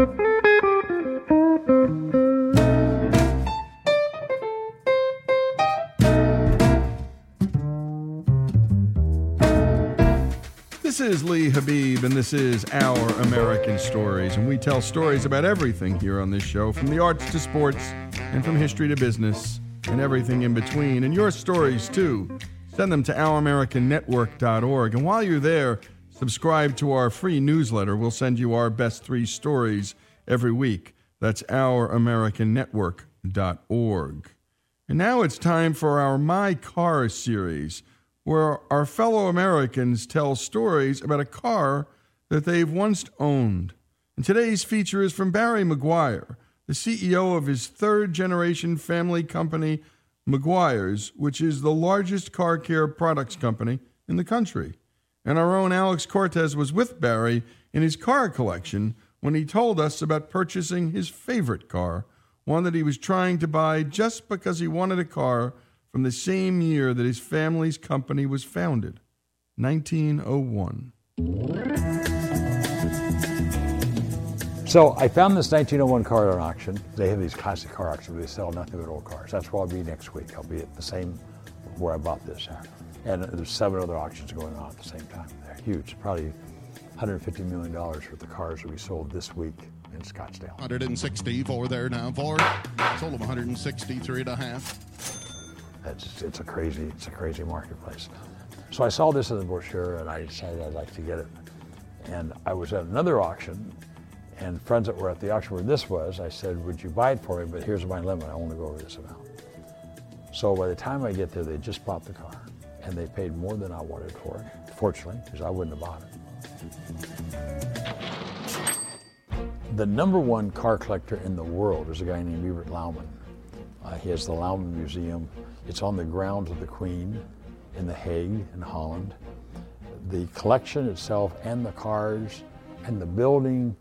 This is Lee Habib, and this is Our American Stories. And we tell stories about everything here on this show from the arts to sports, and from history to business, and everything in between. And your stories, too. Send them to ouramericannetwork.org. And while you're there, subscribe to our free newsletter. We'll send you our best three stories every week. That's ouramericannetwork.org. And now it's time for our My Car series where our fellow Americans tell stories about a car that they've once owned. And today's feature is from Barry Meguiar, the CEO of his third generation family company, Meguiar's, which is the largest car care products company in the country. And our own Alex Cortez was with Barry in his car collection when he told us about purchasing his favorite car, one that he was trying to buy just because he wanted a car from the same year that his family's company was founded, 1901. So I found this 1901 car at an auction. They have these classic car auctions where they sell nothing but old cars. That's where I'll be next week. I'll be at the same where I bought this. And there's seven other auctions going on at the same time. They're huge, probably $150 million worth of cars will be sold this week in Scottsdale. 164 there now. Ford sold them 163 and a half. It's, it's a crazy, it's a crazy marketplace. So I saw this in the brochure and I decided I'd like to get it. And I was at another auction and friends that were at the auction where this was, I said, would you buy it for me? But here's my limit, I only go over this amount. So by the time I get there, they just bought the car and they paid more than I wanted for it, fortunately, because I wouldn't have bought it. The number one car collector in the world is a guy named Evert Louwman. Uh, he has the Louwman Museum. It's on the grounds of the Queen in The Hague in Holland. The collection itself and the cars and the building,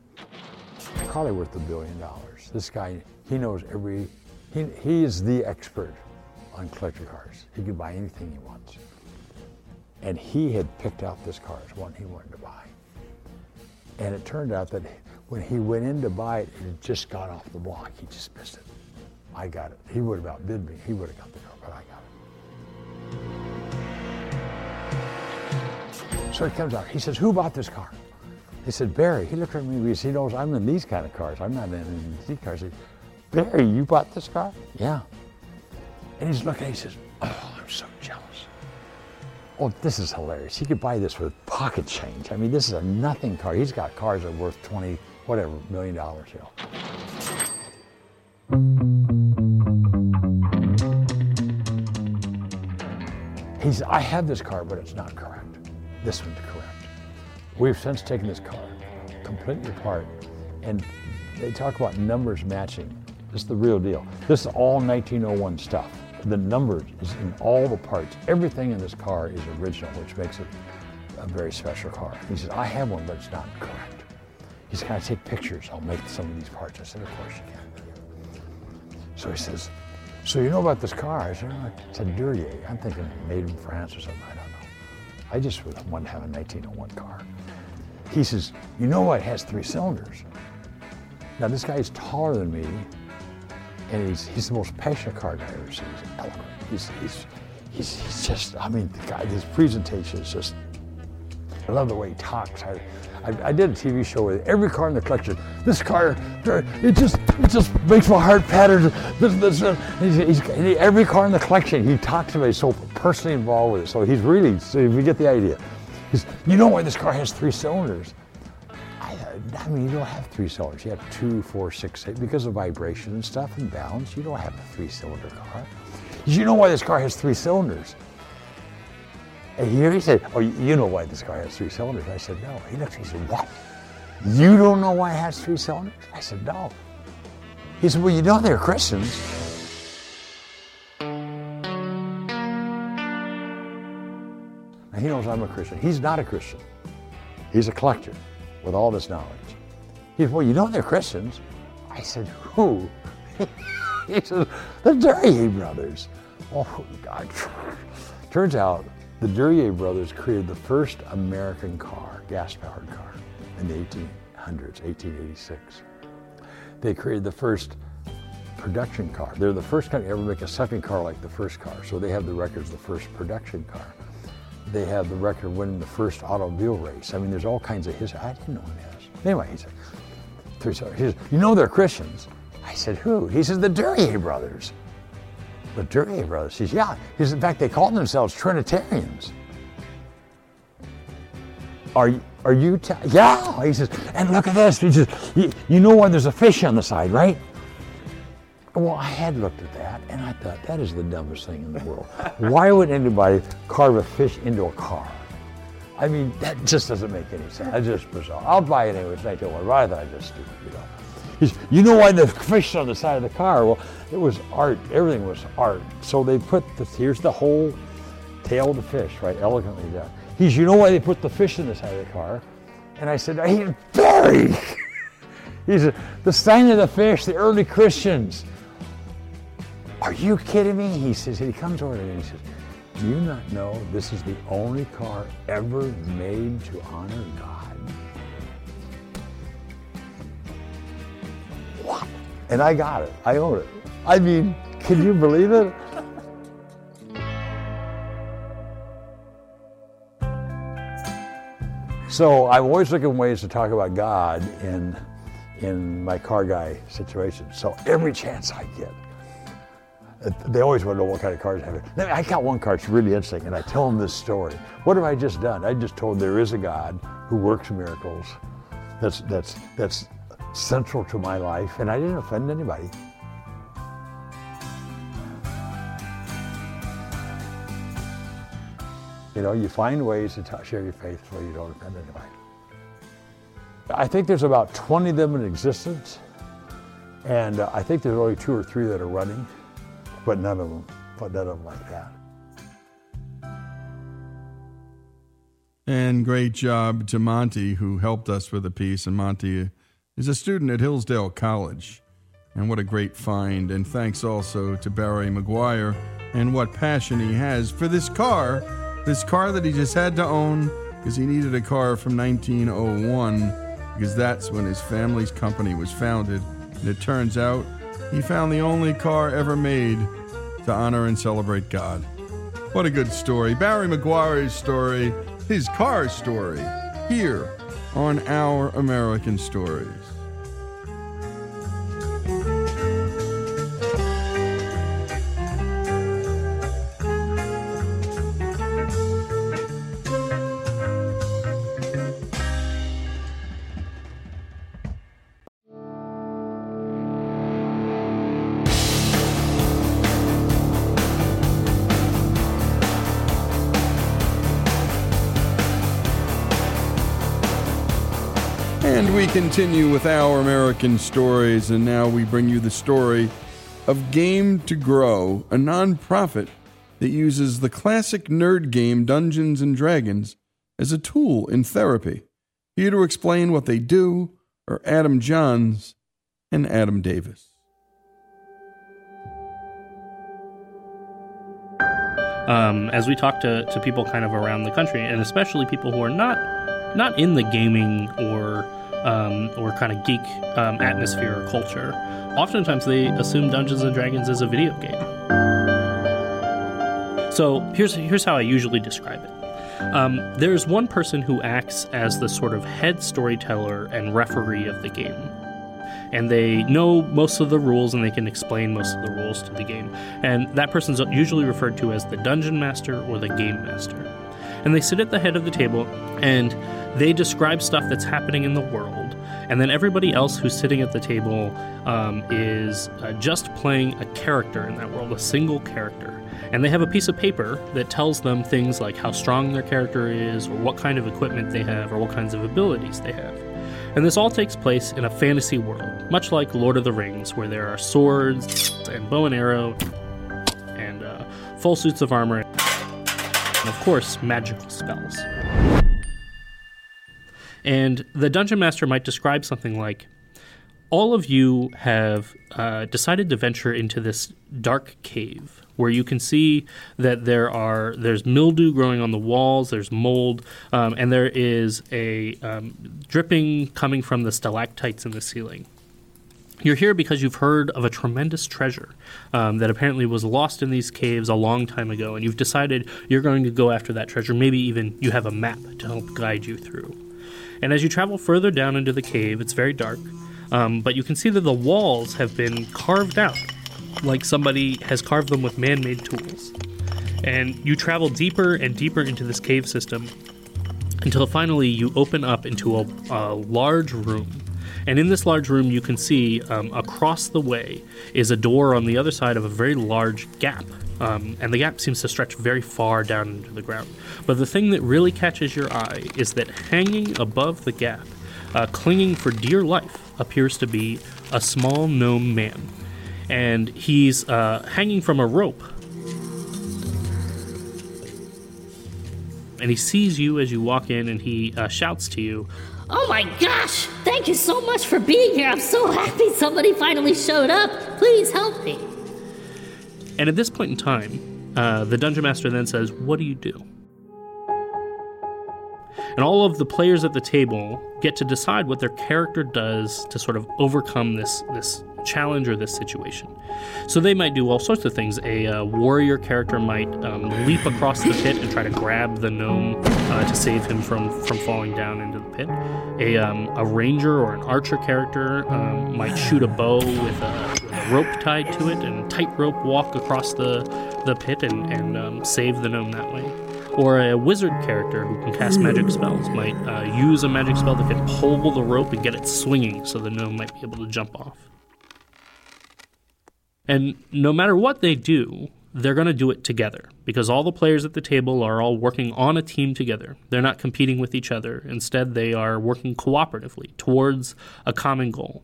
are probably worth a billion dollars. This guy, he knows every, he, he is the expert on collector cars. He can buy anything he wants. And he had picked out this car as one he wanted to buy. And it turned out that when he went in to buy it, it just got off the block. He just missed it. I got it. He would have outbid me. He would have got the car, but I got it. So he comes out. He says, Who bought this car? He said, Barry. He looked at me because he knows I'm in these kind of cars. I'm not in these cars. He said, Barry, you bought this car? Yeah. And he's looking, he says, Oh. Oh, this is hilarious. He could buy this with pocket change. I mean, this is a nothing car. He's got cars that are worth 20, whatever, million dollars, know. He said, I have this car, but it's not correct. This one's correct. We've since taken this car completely apart, and they talk about numbers matching. This is the real deal. This is all 1901 stuff. The numbers is in all the parts. Everything in this car is original, which makes it a very special car. He said, I have one, but it's not correct. He said, can I take pictures? I'll make some of these parts. I said, of course you can. So he says, so you know about this car? I said, oh, it's a Duryea. I'm thinking made in France or something. I don't know. I just wanted to have a 1901 car. He says, you know it has three cylinders? Now this guy is taller than me, and he's, he's the most passionate car guy I've ever seen. He's eloquent. He's, he's, he's, he's just, I mean, the guy, his presentation is just, I love the way he talks. I, I, I, did a TV show with every car in the collection. This car, it just it just makes my heart patter. This, this, this. He's, he's, every car in the collection, he talks to me so personally involved with it. So he's really, so if you get the idea, he's, you know why this car has three cylinders? I, mean, you don't have three cylinders. You have two, four, six, eight. Because of vibration and stuff and balance, you don't have a three-cylinder car. You know why this car has three cylinders? And here he said, Oh, you know why this car has three cylinders? I said, No. He looked, he said, What? You don't know why it has three cylinders? I said, No. He said, Well, you know they're Christians. Now, he knows I'm a Christian. He's not a Christian. He's a collector with all this knowledge. He said, Well, you know they're Christians. I said, Who? he said, The Duryea brothers. Oh, God. Turns out the Duryea brothers created the first American car, gas-powered car, in the 1800s, 1886. They created the first production car. They're the first company to ever make a second car like the first car. So they have the record as the first production car. They have the record of winning the first automobile race. I mean, there's all kinds of history. I didn't know this. Anyway, he said, he says, you know they're Christians. I said, who? He says, the Duryea brothers. The Duryea brothers. He says, yeah. He says, in fact, they call themselves Trinitarians. Are, are you, yeah. He says, and look at this. He says, you know why there's a fish on the side, right? Well, I had looked at that and I thought that is the dumbest thing in the world. Why would anybody carve a fish into a car? I mean, that just doesn't make any sense. That's just bizarre. I'll buy it anyway. It's not your Why I I just stupid, you know. He's, you know why the fish on the side of the car? Well, it was art. Everything was art. So they put the here's the whole tail of the fish, right, elegantly done. He's, you know why they put the fish in the side of the car? And I said, hey, Barry. he said, the sign of the fish, the early Christians. Are you kidding me? He says, he comes over to me and he says, Do you not know this is the only car ever made to honor God? What? And I got it. I own it. I mean, can you believe it? So I'm always looking ways to talk about God in in my car guy situation. So every chance I get, they always want to know what kind of cars I have. I got one car, it's really interesting, and I tell them this story. What have I just done? I just told there is a God who works miracles. That's, that's, that's central to my life, and I didn't offend anybody. You know, you find ways to t- share your faith so you don't offend anybody. I think there's about 20 of them in existence, and uh, I think there's only two or three that are running but none of them, but none of them like that. And great job to Monty, who helped us with the piece. And Monty is a student at Hillsdale College. And what a great find. And thanks also to Barry Meguiar and what passion he has for this car, this car that he just had to own because he needed a car from 1901, because that's when his family's company was founded. And it turns out he found the only car ever made to honor and celebrate God. What a good story. Barry Meguiar's story, his car story, here on Our American Stories. Continue with our American stories, and now we bring you the story of Game to Grow, a nonprofit that uses the classic nerd game Dungeons and Dragons as a tool in therapy. Here to explain what they do are Adam Johns and Adam Davis. Um, as we talk to, to people kind of around the country, and especially people who are not not in the gaming or um, or kind of geek um, atmosphere or culture, oftentimes they assume Dungeons and Dragons is a video game. So here's here's how I usually describe it. Um, there's one person who acts as the sort of head storyteller and referee of the game. And they know most of the rules and they can explain most of the rules to the game. And that person's usually referred to as the dungeon master or the game master. And they sit at the head of the table and they describe stuff that's happening in the world, and then everybody else who's sitting at the table um, is uh, just playing a character in that world, a single character. And they have a piece of paper that tells them things like how strong their character is, or what kind of equipment they have, or what kinds of abilities they have. And this all takes place in a fantasy world, much like Lord of the Rings, where there are swords and bow and arrow and uh, full suits of armor, and of course, magical spells. And the dungeon master might describe something like all of you have uh, decided to venture into this dark cave where you can see that there are there's mildew growing on the walls there's mold um, and there is a um, dripping coming from the stalactites in the ceiling You're here because you've heard of a tremendous treasure um, that apparently was lost in these caves a long time ago, and you've decided you're going to go after that treasure. Maybe even you have a map to help guide you through. And as you travel further down into the cave, it's very dark, um, but you can see that the walls have been carved out, like somebody has carved them with man made tools. And you travel deeper and deeper into this cave system until finally you open up into a, a large room and in this large room, you can see um, across the way is a door on the other side of a very large gap. Um, and the gap seems to stretch very far down into the ground. But the thing that really catches your eye is that hanging above the gap, uh, clinging for dear life, appears to be a small gnome man. And he's uh, hanging from a rope. And he sees you as you walk in and he uh, shouts to you, Oh my gosh! Thank you so much for being here. I'm so happy somebody finally showed up. Please help me. And at this point in time, uh, the dungeon master then says, What do you do? And all of the players at the table get to decide what their character does to sort of overcome this, this challenge or this situation. So they might do all sorts of things. A uh, warrior character might um, leap across the pit and try to grab the gnome uh, to save him from, from falling down into the pit. A, um, a ranger or an archer character um, might shoot a bow with a, a, rope tied to it and tightrope walk across the, the pit and, and um, save the gnome that way or a wizard character who can cast magic spells might uh, use a magic spell that can pull the rope and get it swinging so the gnome might be able to jump off. And no matter what they do, they're going to do it together because all the players at the table are all working on a team together. They're not competing with each other. Instead, they are working cooperatively towards a common goal.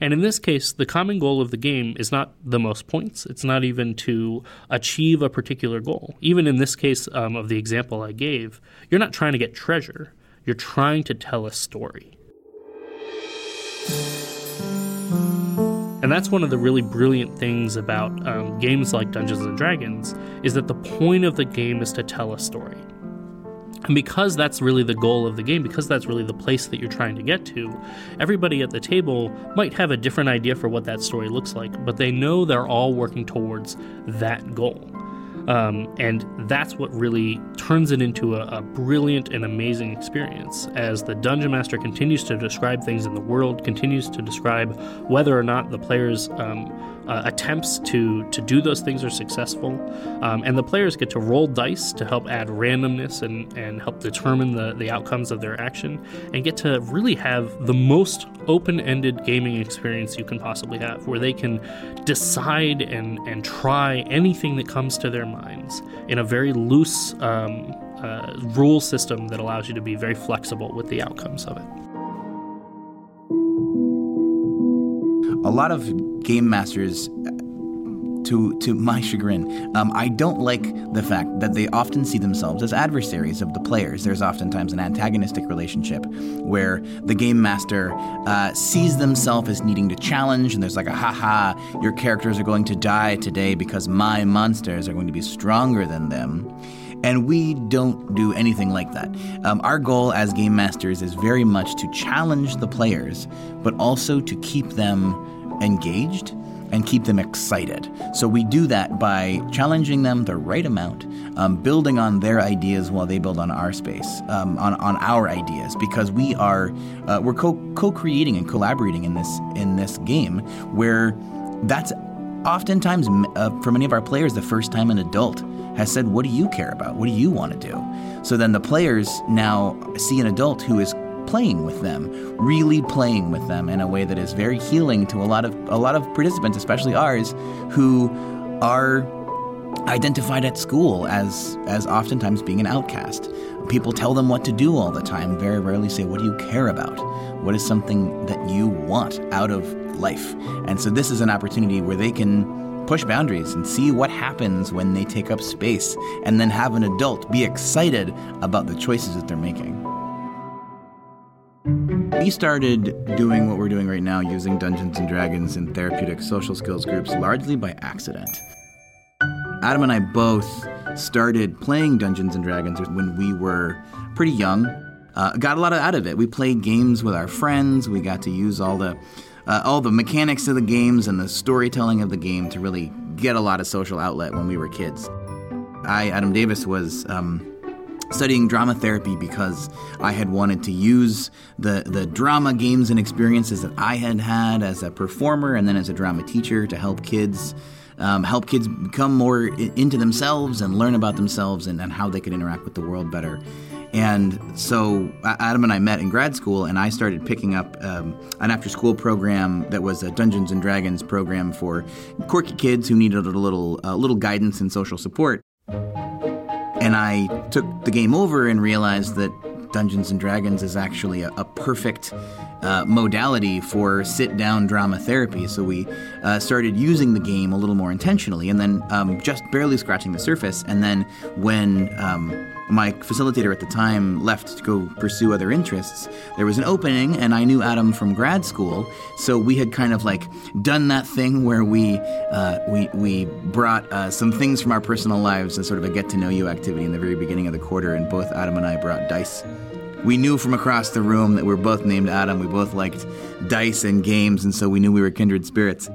And in this case, the common goal of the game is not the most points. It's not even to achieve a particular goal. Even in this case um, of the example I gave, you're not trying to get treasure, you're trying to tell a story. And that's one of the really brilliant things about um, games like Dungeons and Dragons is that the point of the game is to tell a story. And because that's really the goal of the game, because that's really the place that you're trying to get to, everybody at the table might have a different idea for what that story looks like, but they know they're all working towards that goal. Um, and that's what really turns it into a, a, brilliant and amazing experience. As the dungeon master continues to describe things in the world, continues to describe whether or not the players um, uh, attempts to to do those things are successful, um, and the players get to roll dice to help add randomness and and help determine the the outcomes of their action, and get to really have the most open-ended gaming experience you can possibly have, where they can decide and and try anything that comes to their minds in a very loose. Um, uh, rule system that allows you to be very flexible with the outcomes of it. A lot of game masters to to my chagrin, um, I don't like the fact that they often see themselves as adversaries of the players. There's oftentimes an antagonistic relationship where the game master uh, sees themselves as needing to challenge, and there's like a haha, your characters are going to die today because my monsters are going to be stronger than them. And we don't do anything like that. Um, our goal as game masters is very much to challenge the players, but also to keep them engaged and keep them excited. So we do that by challenging them the right amount, um, building on their ideas while they build on our space, um, on, on our ideas, because we are uh, we're co creating and collaborating in this in this game where that's oftentimes uh, for many of our players the first time an adult has said, "What do you care about? What do you want to do?" So then the players now see an adult who is playing with them, really playing with them in a way that is very healing to a lot of a lot of participants, especially ours, who are identified at school as as oftentimes being an outcast. People tell them what to do all the time, very rarely say what do you care about? What is something that you want out of life? And so this is an opportunity where they can push boundaries and see what happens when they take up space and then have an adult be excited about the choices that they're making. We started doing what we're doing right now using Dungeons and Dragons in therapeutic social skills groups largely by accident. Adam and I both started playing Dungeons and Dragons when we were pretty young. Uh, got a lot out of it. We played games with our friends. We got to use all the uh, all the mechanics of the games and the storytelling of the game to really get a lot of social outlet when we were kids. I, Adam Davis, was um, studying drama therapy because I had wanted to use the, the drama games and experiences that I had had as a performer and then as a drama teacher to help kids. Um, help kids become more into themselves and learn about themselves and, and how they could interact with the world better. And so Adam and I met in grad school, and I started picking up um, an after school program that was a Dungeons and Dragons program for quirky kids who needed a little, little guidance and social support. And I took the game over and realized that Dungeons and Dragons is actually a, a perfect uh, modality for sit down drama therapy. So we uh, started using the game a little more intentionally and then um, just barely scratching the surface. And then when um, my facilitator at the time left to go pursue other interests, there was an opening, and I knew Adam from grad school, so we had kind of like done that thing where we uh, we we brought uh, some things from our personal lives as sort of a get to know you activity in the very beginning of the quarter, and both Adam and I brought dice. We knew from across the room that we were both named Adam. We both liked dice and games, and so we knew we were kindred spirits.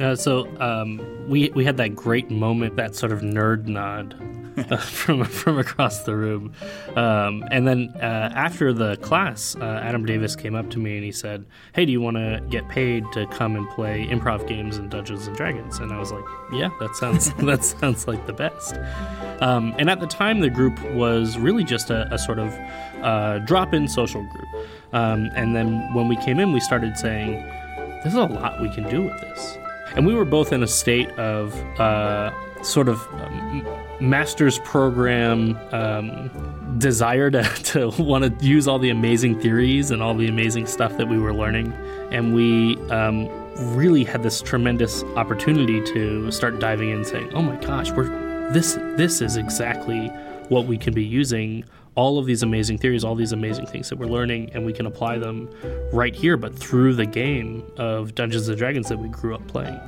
Uh, so um, we we had that great moment, that sort of nerd nod from from across the room. Um, and then uh, after the class, uh, Adam Davis came up to me and he said, "Hey, do you want to get paid to come and play improv games in Dungeons and Dragons?" And I was like, "Yeah, that sounds that sounds like the best." Um, and at the time, the group was really just a, a sort of uh, drop-in social group. Um, and then when we came in, we started saying, "There's a lot we can do with this." And we were both in a state of uh, sort of um, master's program um, desire to, to want to use all the amazing theories and all the amazing stuff that we were learning. And we um, really had this tremendous opportunity to start diving in saying, oh my gosh, we're, this, this is exactly what we can be using all of these amazing theories, all these amazing things that we're learning, and we can apply them right here, but through the game of Dungeons and Dragons that we grew up playing.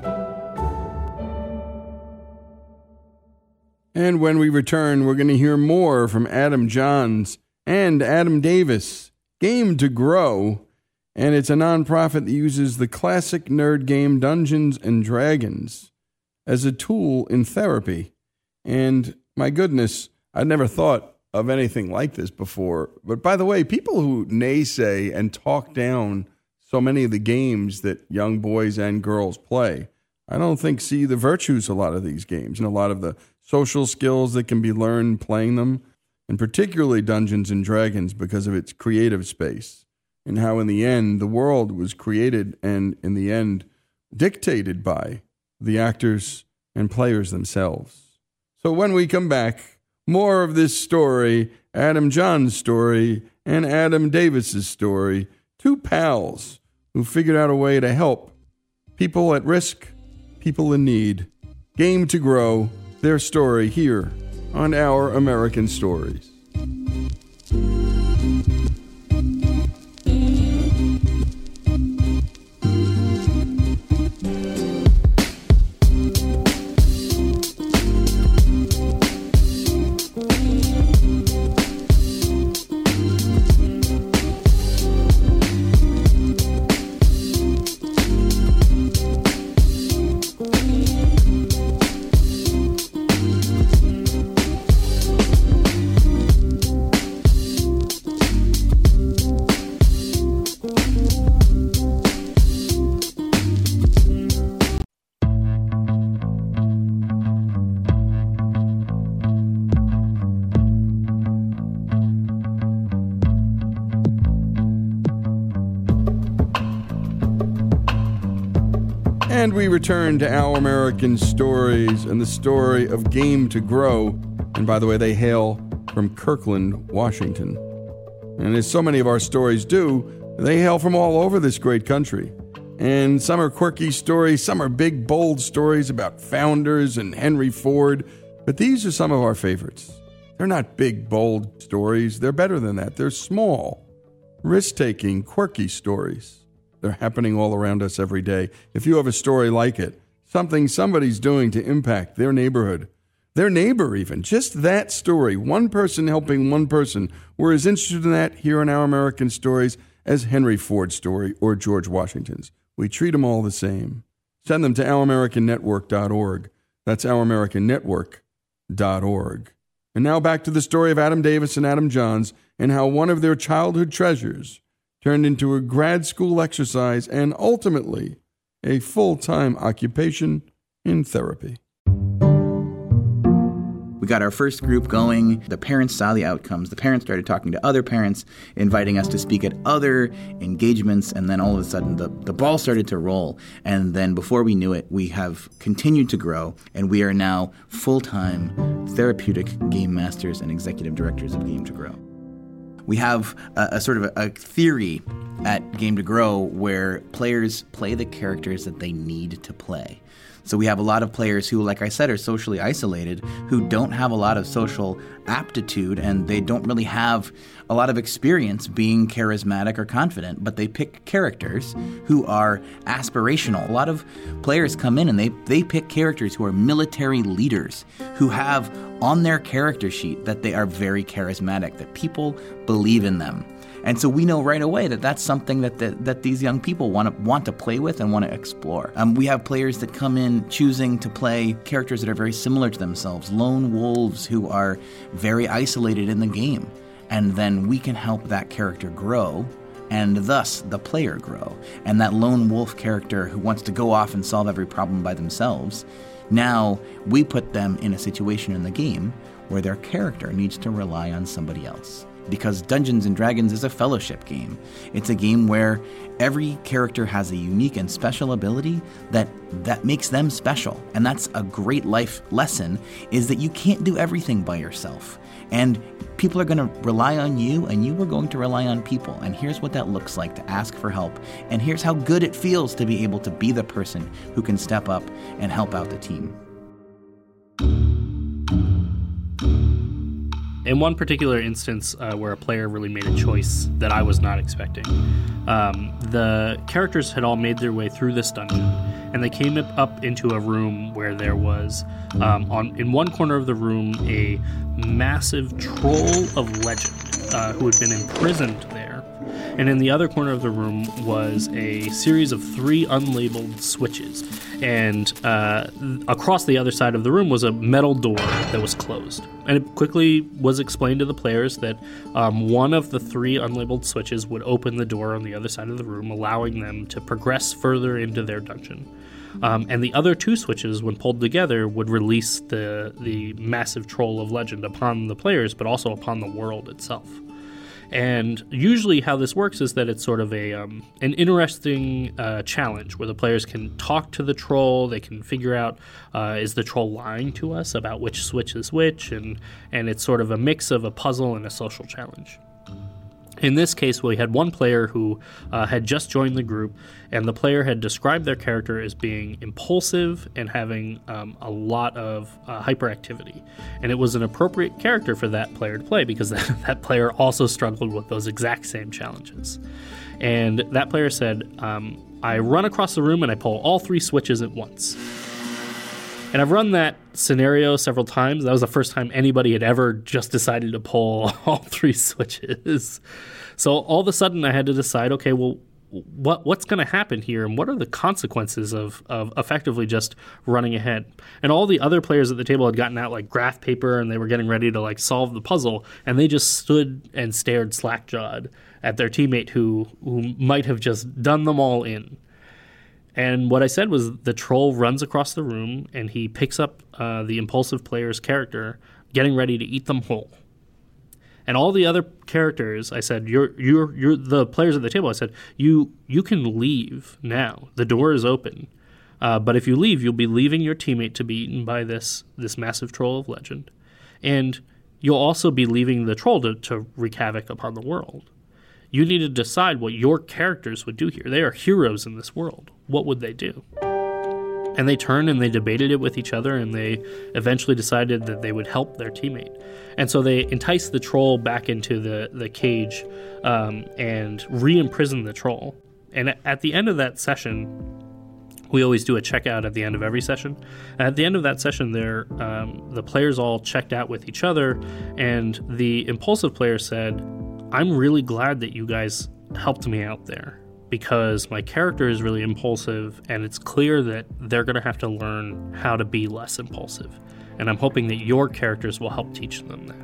And when we return, we're going to hear more from Adam Johns and Adam Davis. Game to Grow, and it's a nonprofit that uses the classic nerd game Dungeons and Dragons as a tool in therapy. And my goodness, I'd never thought of anything like this before. But by the way, people who naysay and talk down so many of the games that young boys and girls play, I don't think see the virtues a lot of these games and a lot of the social skills that can be learned playing them, and particularly Dungeons and Dragons because of its creative space and how, in the end, the world was created and, in the end, dictated by the actors and players themselves. So, when we come back, more of this story Adam John's story and Adam Davis's story, two pals who figured out a way to help people at risk, people in need. Game to grow their story here on Our American Stories. Return to Our American Stories and the story of Game to Grow. And by the way, they hail from Kirkland, Washington. And as so many of our stories do, they hail from all over this great country. And some are quirky stories, some are big, bold stories about founders and Henry Ford. But these are some of our favorites. They're not big, bold stories, they're better than that. They're small, risk taking, quirky stories. They're happening all around us every day. If you have a story like it, something somebody's doing to impact their neighborhood, their neighbor, even, just that story, one person helping one person, we're as interested in that here in our American stories as Henry Ford's story or George Washington's. we treat them all the same. Send them to ouramericannetwork.org. That's ouramericannetwork.org. And now back to the story of Adam Davis and Adam Johns and how one of their childhood treasures turned into a grad school exercise and ultimately a full time occupation in therapy. We got our first group going. The parents saw the outcomes. The parents started talking to other parents, inviting us to speak at other engagements, and then all of a sudden the, the ball started to roll. And then before we knew it, we have continued to grow, and we are now full time therapeutic game masters and executive directors of Game to Grow. We have a, a sort of a, a theory at Game to Grow where players play the characters that they need to play. So we have a lot of players who, like I said, are socially isolated, who don't have a lot of social aptitude, and they don't really have a lot of experience being charismatic or confident, but they pick characters who are aspirational. A lot of players come in and they, they pick characters who are military leaders, who have on their character sheet that they are very charismatic, that people believe in them. And so we know right away that that's something that the, that these young people want to want to play with and want to explore. Um, we have players that come in choosing to play characters that are very similar to themselves, lone wolves who are very isolated in the game, and then we can help that character grow. And thus the player grow. And that lone wolf character who wants to go off and solve every problem by themselves, now we put them in a situation in the game where their character needs to rely on somebody else because Dungeons and Dragons is a fellowship game. It's a game where every character has a unique and special ability that that makes them special. And that's a great life lesson is that you can't do everything by yourself. And people are going to rely on you and you are going to rely on people. And here's what that looks like to ask for help. And here's how good it feels to be able to be the person who can step up and help out the team. In one particular instance uh, where a player really made a choice that I was not expecting, um, the characters had all made their way through this dungeon, and they came up into a room where there was, um, on in one corner of the room, a massive troll of legend uh, who had been imprisoned there, and in the other corner of the room was a series of three unlabeled switches and uh, across the other side of the room was a metal door that was closed. And it quickly was explained to the players that um, one of the three unlabeled switches would open the door on the other side of the room, allowing them to progress further into their dungeon. Um, and the other two switches, when pulled together, would release the the massive troll of legend upon the players, but also upon the world itself. And usually, how this works is that it's sort of a um, an interesting uh, challenge where the players can talk to the troll. They can figure out uh, is the troll lying to us about which switch is which, and and it's sort of a mix of a puzzle and a social challenge. In this case, we had one player who uh, had just joined the group, and the player had described their character as being impulsive and having um, a lot of uh, hyperactivity. And it was an appropriate character for that player to play because that, that player also struggled with those exact same challenges. And that player said, um, I run across the room and I pull all three switches at once. And I've run that scenario several times. That was the first time anybody had ever just decided to pull all three switches. So all of a sudden, I had to decide, okay, well, what what's going to happen here, and what are the consequences of of effectively just running ahead? And all the other players at the table had gotten out like graph paper, and they were getting ready to like solve the puzzle, and they just stood and stared slack jawed at their teammate who who might have just done them all in. And what I said was the troll runs across the room and he picks up uh, the impulsive player's character, getting ready to eat them whole. And all the other characters, I said, you're you're you're the players at the table. I said, you you can leave now. The door is open. Uh, but if you leave, you'll be leaving your teammate to be eaten by this this massive troll of legend, and you'll also be leaving the troll to, to wreak havoc upon the world. You need to decide what your characters would do here. They are heroes in this world. What would they do? And they turned and they debated it with each other, and they eventually decided that they would help their teammate. And so they enticed the troll back into the, the cage um, and re imprisoned the troll. And at the end of that session, we always do a checkout at the end of every session. At the end of that session, there um, the players all checked out with each other, and the impulsive player said, I'm really glad that you guys helped me out there. because my character is really impulsive and it's clear that they're going to have to learn how to be less impulsive. And I'm hoping that your characters will help teach them that.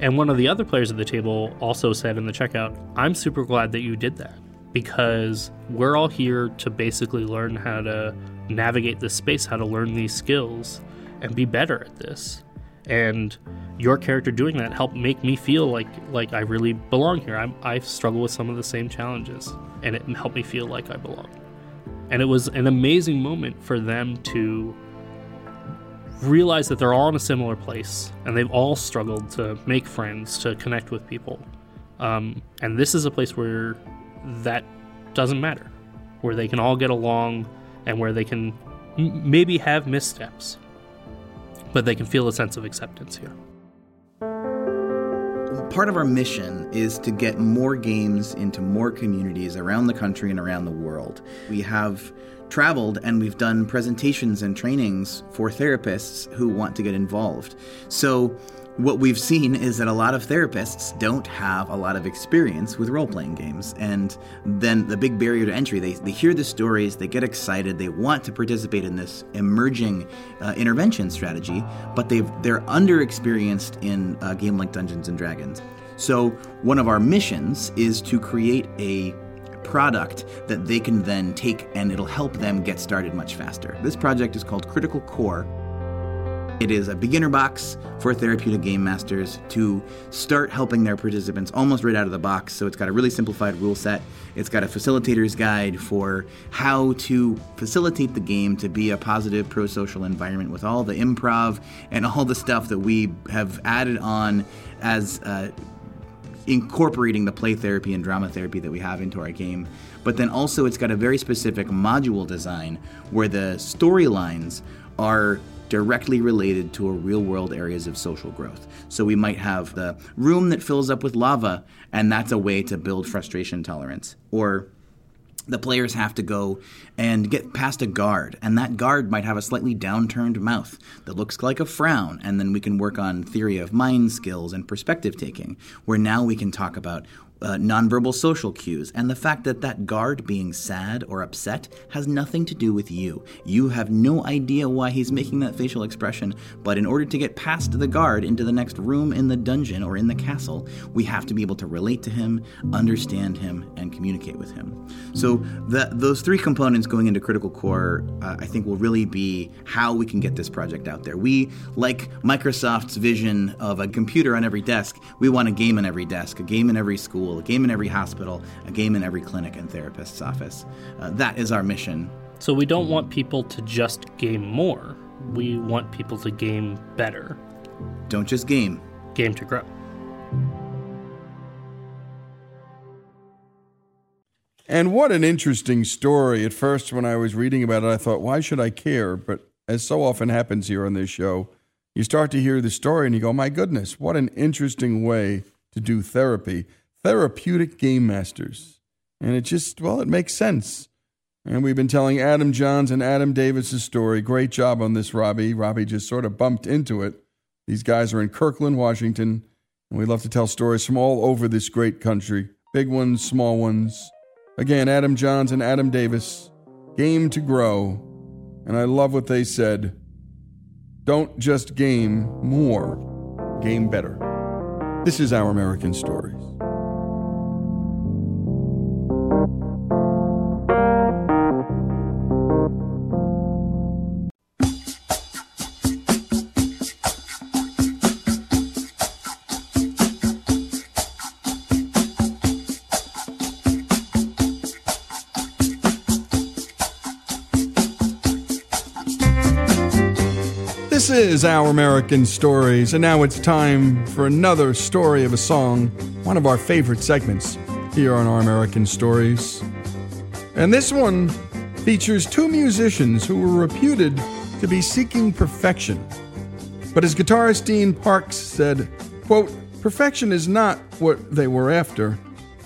And one of the other players at the table also said in the checkout, I'm super glad that you did that because we're all here to basically learn how to navigate this space, how to learn these skills and be better at this. And your character doing that helped make me feel like like I really belong here. I'm, I struggle with some of the same challenges, and it helped me feel like I belong. And it was an amazing moment for them to realize that they're all in a similar place and they've all struggled to make friends, to connect with people. Um, and this is a place where that doesn't matter, where they can all get along and where they can m- maybe have missteps, but they can feel a sense of acceptance here. Part of our mission is to get more games into more communities around the country and around the world. We have traveled and we've done presentations and trainings for therapists who want to get involved. So, what we've seen is that a lot of therapists don't have a lot of experience with role playing games. And then the big barrier to entry, they, they hear the stories, they get excited, they want to participate in this emerging uh, intervention strategy, but they've, they're underexperienced in a game like Dungeons and Dragons. So, one of our missions is to create a product that they can then take and it'll help them get started much faster. This project is called Critical Core. It is a beginner box for therapeutic game masters to start helping their participants almost right out of the box. So it's got a really simplified rule set. It's got a facilitator's guide for how to facilitate the game to be a positive pro social environment with all the improv and all the stuff that we have added on as uh, incorporating the play therapy and drama therapy that we have into our game. But then also, it's got a very specific module design where the storylines are directly related to real world areas of social growth. So we might have the room that fills up with lava, and that's a way to build frustration tolerance. Or the players have to go and get past a guard, and that guard might have a slightly downturned mouth that looks like a frown. And then we can work on theory of mind skills and perspective taking, where now we can talk about uh, nonverbal social cues, and the fact that that guard being sad or upset has nothing to do with you. You have no idea why he's making that facial expression, but in order to get past the guard into the next room in the dungeon or in the castle, we have to be able to relate to him, understand him, and communicate with him. So, the, those three components going into Critical Core, uh, I think, will really be how we can get this project out there. We, like Microsoft's vision of a computer on every desk, we want a game on every desk, a game in every school school, a game in every hospital, a game in every clinic and therapist's office. Uh, that is our mission. So we don't want people to just game more. We want people to game better. Don't just game. Game to grow. And what an interesting story. At first, when I was reading about it, I thought, why should I care? But as so often happens here on this show, you start to hear the story and you go, my goodness, what an interesting way to do therapy therapeutic game masters. And it just, well, it makes sense. And we've been telling Adam Johns and Adam Davis's story. Great job on this, Robbie. Robbie just sort of bumped into it. These guys are in Kirkland, Washington, and we love to tell stories from all over this great country big ones, small ones. Again, Adam Johns and Adam Davis, game to grow. And I love what they said. Don't just game more, game better. This is Our American Stories. American Stories, and now it's time for another story of a song, one of our favorite segments here on Our American Stories. And this one features two musicians who were reputed to be seeking perfection. But as guitarist Dean Parks said, quote, perfection is not what they were after.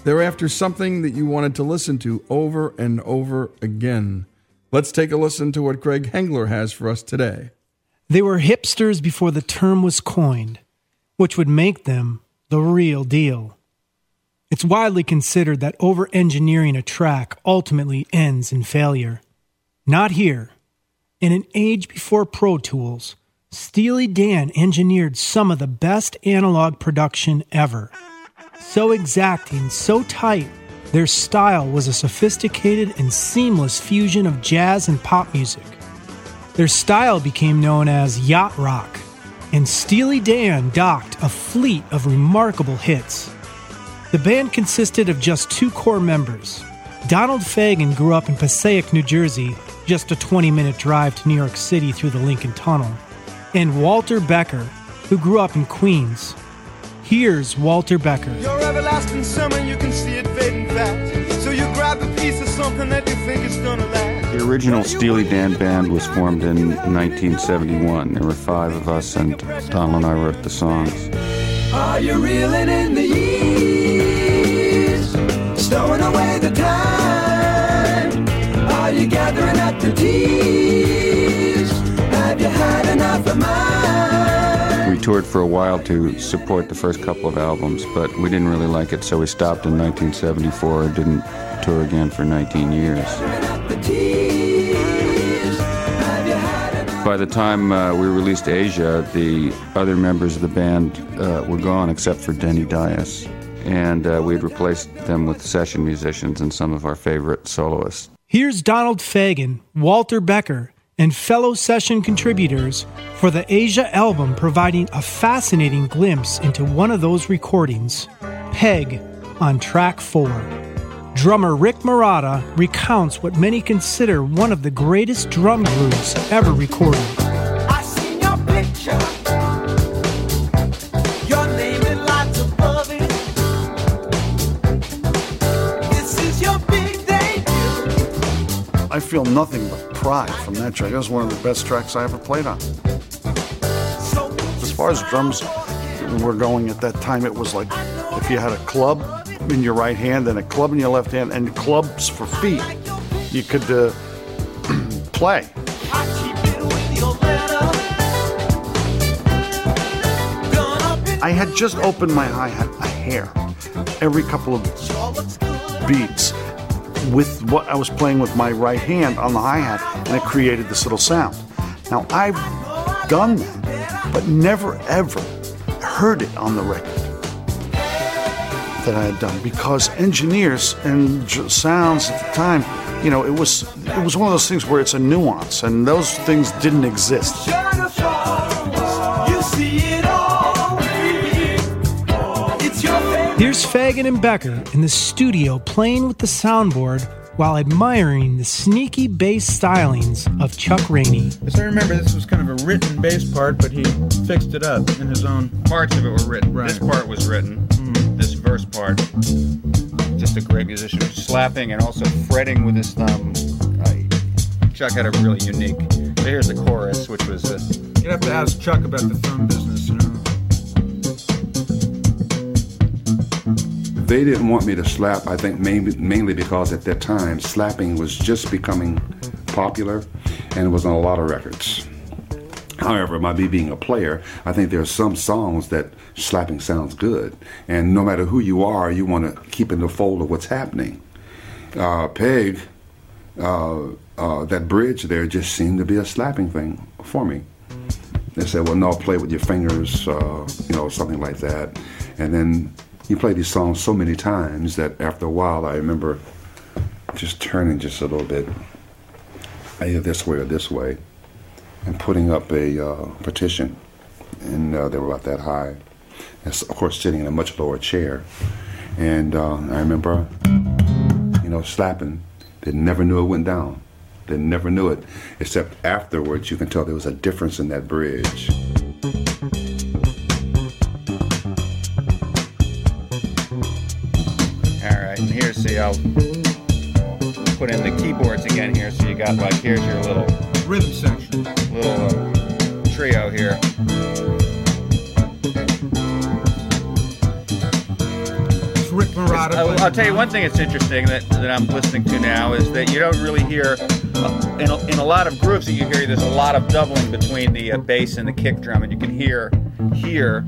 They're after something that you wanted to listen to over and over again. Let's take a listen to what Greg Hengler has for us today. They were hipsters before the term was coined, which would make them the real deal. It's widely considered that over engineering a track ultimately ends in failure. Not here. In an age before Pro Tools, Steely Dan engineered some of the best analog production ever. So exacting, so tight, their style was a sophisticated and seamless fusion of jazz and pop music. Their style became known as yacht rock, and Steely Dan docked a fleet of remarkable hits. The band consisted of just two core members. Donald Fagen grew up in Passaic, New Jersey, just a 20 minute drive to New York City through the Lincoln Tunnel, and Walter Becker, who grew up in Queens. Here's Walter Becker. Your everlasting summer, you can see it fading fast. So you grab a piece of something that you think is gonna last. The original Steely Dan band was formed in 1971. There were five of us, and Donald and I wrote the songs. Are you reeling in the? Stowing away the time? Are you gathering up the? Have you had enough of mine? We toured for a while to support the first couple of albums, but we didn't really like it, so we stopped in 1974 and didn't tour again for 19 years. By the time uh, we released Aja, the other members of the band uh, were gone except for Denny Dias, and uh, we had replaced them with session musicians and some of our favorite soloists. Here's Donald Fagen, Walter Becker, and fellow session contributors for the Aja album providing a fascinating glimpse into one of those recordings, Peg, on track 4. Drummer Rick Marotta recounts what many consider one of the greatest drum grooves ever recorded. I feel nothing but pride from that track. That was one of the best tracks I ever played on. As far as drums were going at that time, it was like if you had a club in your right hand and a club in your left hand and clubs for feet, you could uh, play. I it had just opened my hi hat a hair every couple of beats with what I was playing with my right hand on the hi hat, and it created this little sound. Now, I've done that, but never ever heard it on the record that I had done because engineers and sounds at the time, you know, it was it was one of those things where it's a nuance, and those things didn't exist. Here's Fagen and Becker in the studio playing with the soundboard while admiring the sneaky bass stylings of Chuck Rainey. As I remember, this was kind of a written bass part, but he fixed it up in his own. parts of it were written. Right. This part was written. This verse part. Just a great musician, slapping and also fretting with his thumb. Uh, Chuck had a really unique. So here's the chorus, which was. Uh, You'd have to ask Chuck about the thumb business, you know. They didn't want me to slap, I think mainly, mainly because at that time slapping was just becoming popular and it was on a lot of records. However, by me being a player, I think there are some songs that slapping sounds good. And no matter who you are, you want to keep in the fold of what's happening. Uh, Peg, uh, uh, that bridge there just seemed to be a slapping thing for me. They said, well, no, play with your fingers, uh, you know, something like that. And then you play these songs so many times that after a while, I remember just turning just a little bit, either this way or this way, and putting up a uh, partition. And uh, they were about that high. And of course, sitting in a much lower chair. And uh, I remember, you know, slapping. They never knew it went down. They never knew it, except afterwards you can tell there was a difference in that bridge. I'll put in the keyboards again here. So you got like here's your little Rhythm section. little uh, trio here. It's Rick Marotta. I'll, I'll tell you one thing that's interesting that, that I'm listening to now is that you don't really hear, uh, in, a, in a lot of groups that you hear, there's a lot of doubling between the uh, bass and the kick drum, and you can hear here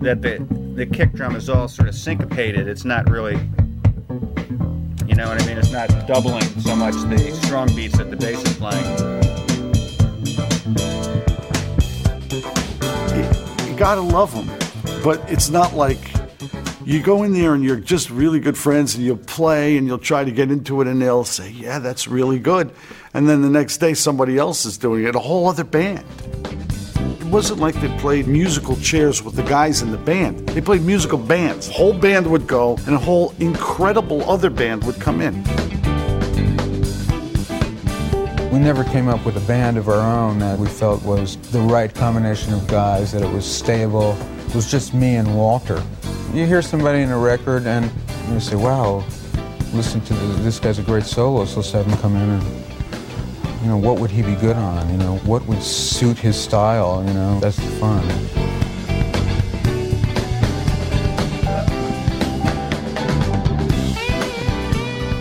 that the the kick drum is all sort of syncopated. It's not really, you know what I mean? It's not doubling so much the strong beats that the bass is playing. You gotta love them, but it's not like you go in there and you're just really good friends and you'll play and you'll try to get into it and they'll say, Yeah, that's really good. And then the next day somebody else is doing it, a whole other band. It wasn't like they played musical chairs with the guys in the band. They played musical bands. Whole band would go and a whole incredible other band would come in. We never came up with a band of our own that we felt was the right combination of guys, that it was stable. It was just me and Walter. You hear somebody in a record and you say, wow, listen to this, this guy's a great soloist, let's have him come in and, you know, what would he be good on? You know, what would suit his style? You know, that's the fun.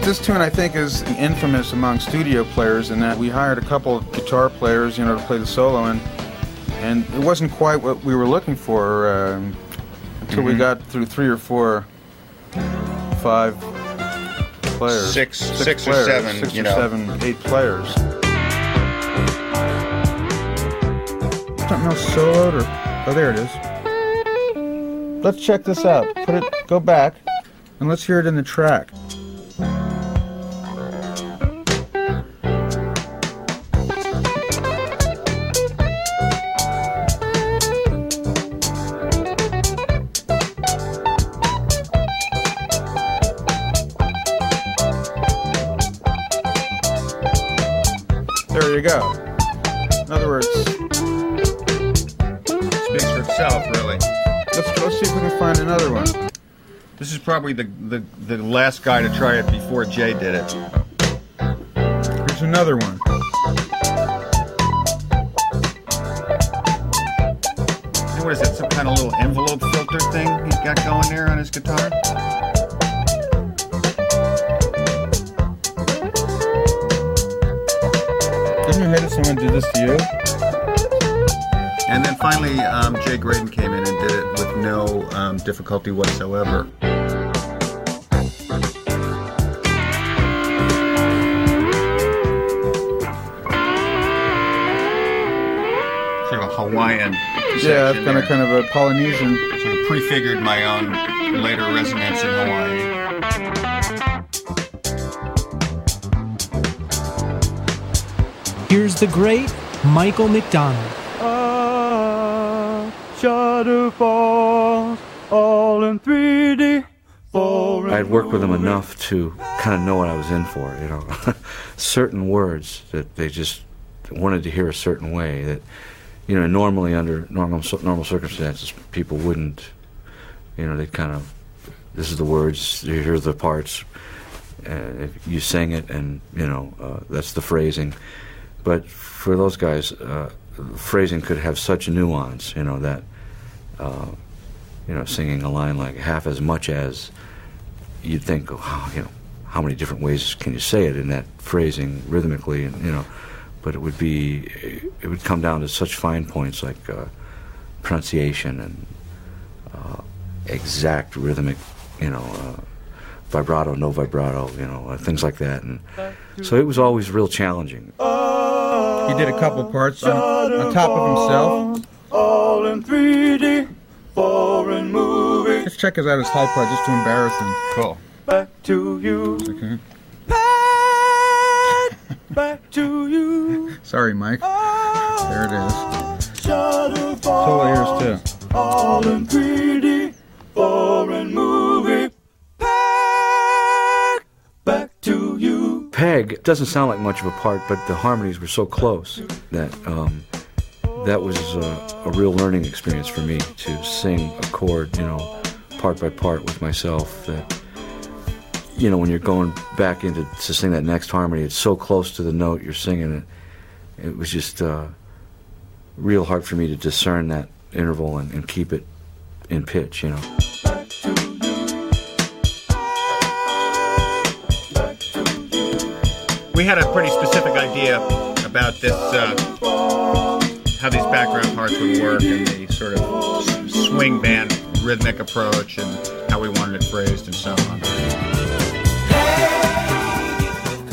This tune, I think, is infamous among studio players in that we hired a couple of guitar players, you know, to play the solo, and and it wasn't quite what we were looking for um, until we Mhm. got through three or four, five players, Six- six or seven, six you or know. seven, eight players. Something else soloed or oh, there it is. Let's check this out. Put it, go back, and let's hear it in the track. Probably the, the, the last guy to try it before Jay did it. Here's another one. And what is that, some kind of little envelope filter thing he's got going there on his guitar? Didn't you hate it someone did this to you? And then finally, um, Jay Graydon came in and did it with no um, difficulty whatsoever. Hawaiian. Yeah, section kind of kind of a Polynesian. Sort of prefigured my own later residence in Hawaii. Here's the great Michael McDonald. Ah, shadow falls all in 3D. I'd worked with them enough to kind of know what I was in for, you know. certain words that they just wanted to hear a certain way that, you know, normally under normal normal circumstances, people wouldn't, you know, they kind of, this is the words, here are the parts, uh, you sing it, and you know, uh, that's the phrasing. But for those guys, uh, phrasing could have such nuance, you know, that, uh, you know, singing a line like half as much as you'd think, oh, you know, how many different ways can you say it in that phrasing rhythmically, and you know, but it would be, it would come down to such fine points like uh, pronunciation and uh, exact rhythmic, you know, uh, vibrato, no vibrato, you know, uh, things like that, and so it was always real challenging. He did a couple parts on, on top of himself. All in 3D. Foreign movie. Let's check his out his high part just to embarrass him. Cool. Back to you. Okay. Back to you. Sorry, Mike. There it is. Shadow Solo ears too. All in 3D. Foreign movie. Back. Back to you. Peg doesn't sound like much of a part, but the harmonies were so close that um, that was a, a real learning experience for me to sing a chord, you know, part by part with myself. That you know, when you're going back into to sing that next harmony, it's so close to the note you're singing it. It was just uh, real hard for me to discern that interval and, and keep it in pitch, you know. We had a pretty specific idea about this, uh, how these background parts would work and the sort of swing band rhythmic approach and how we wanted it phrased and so on.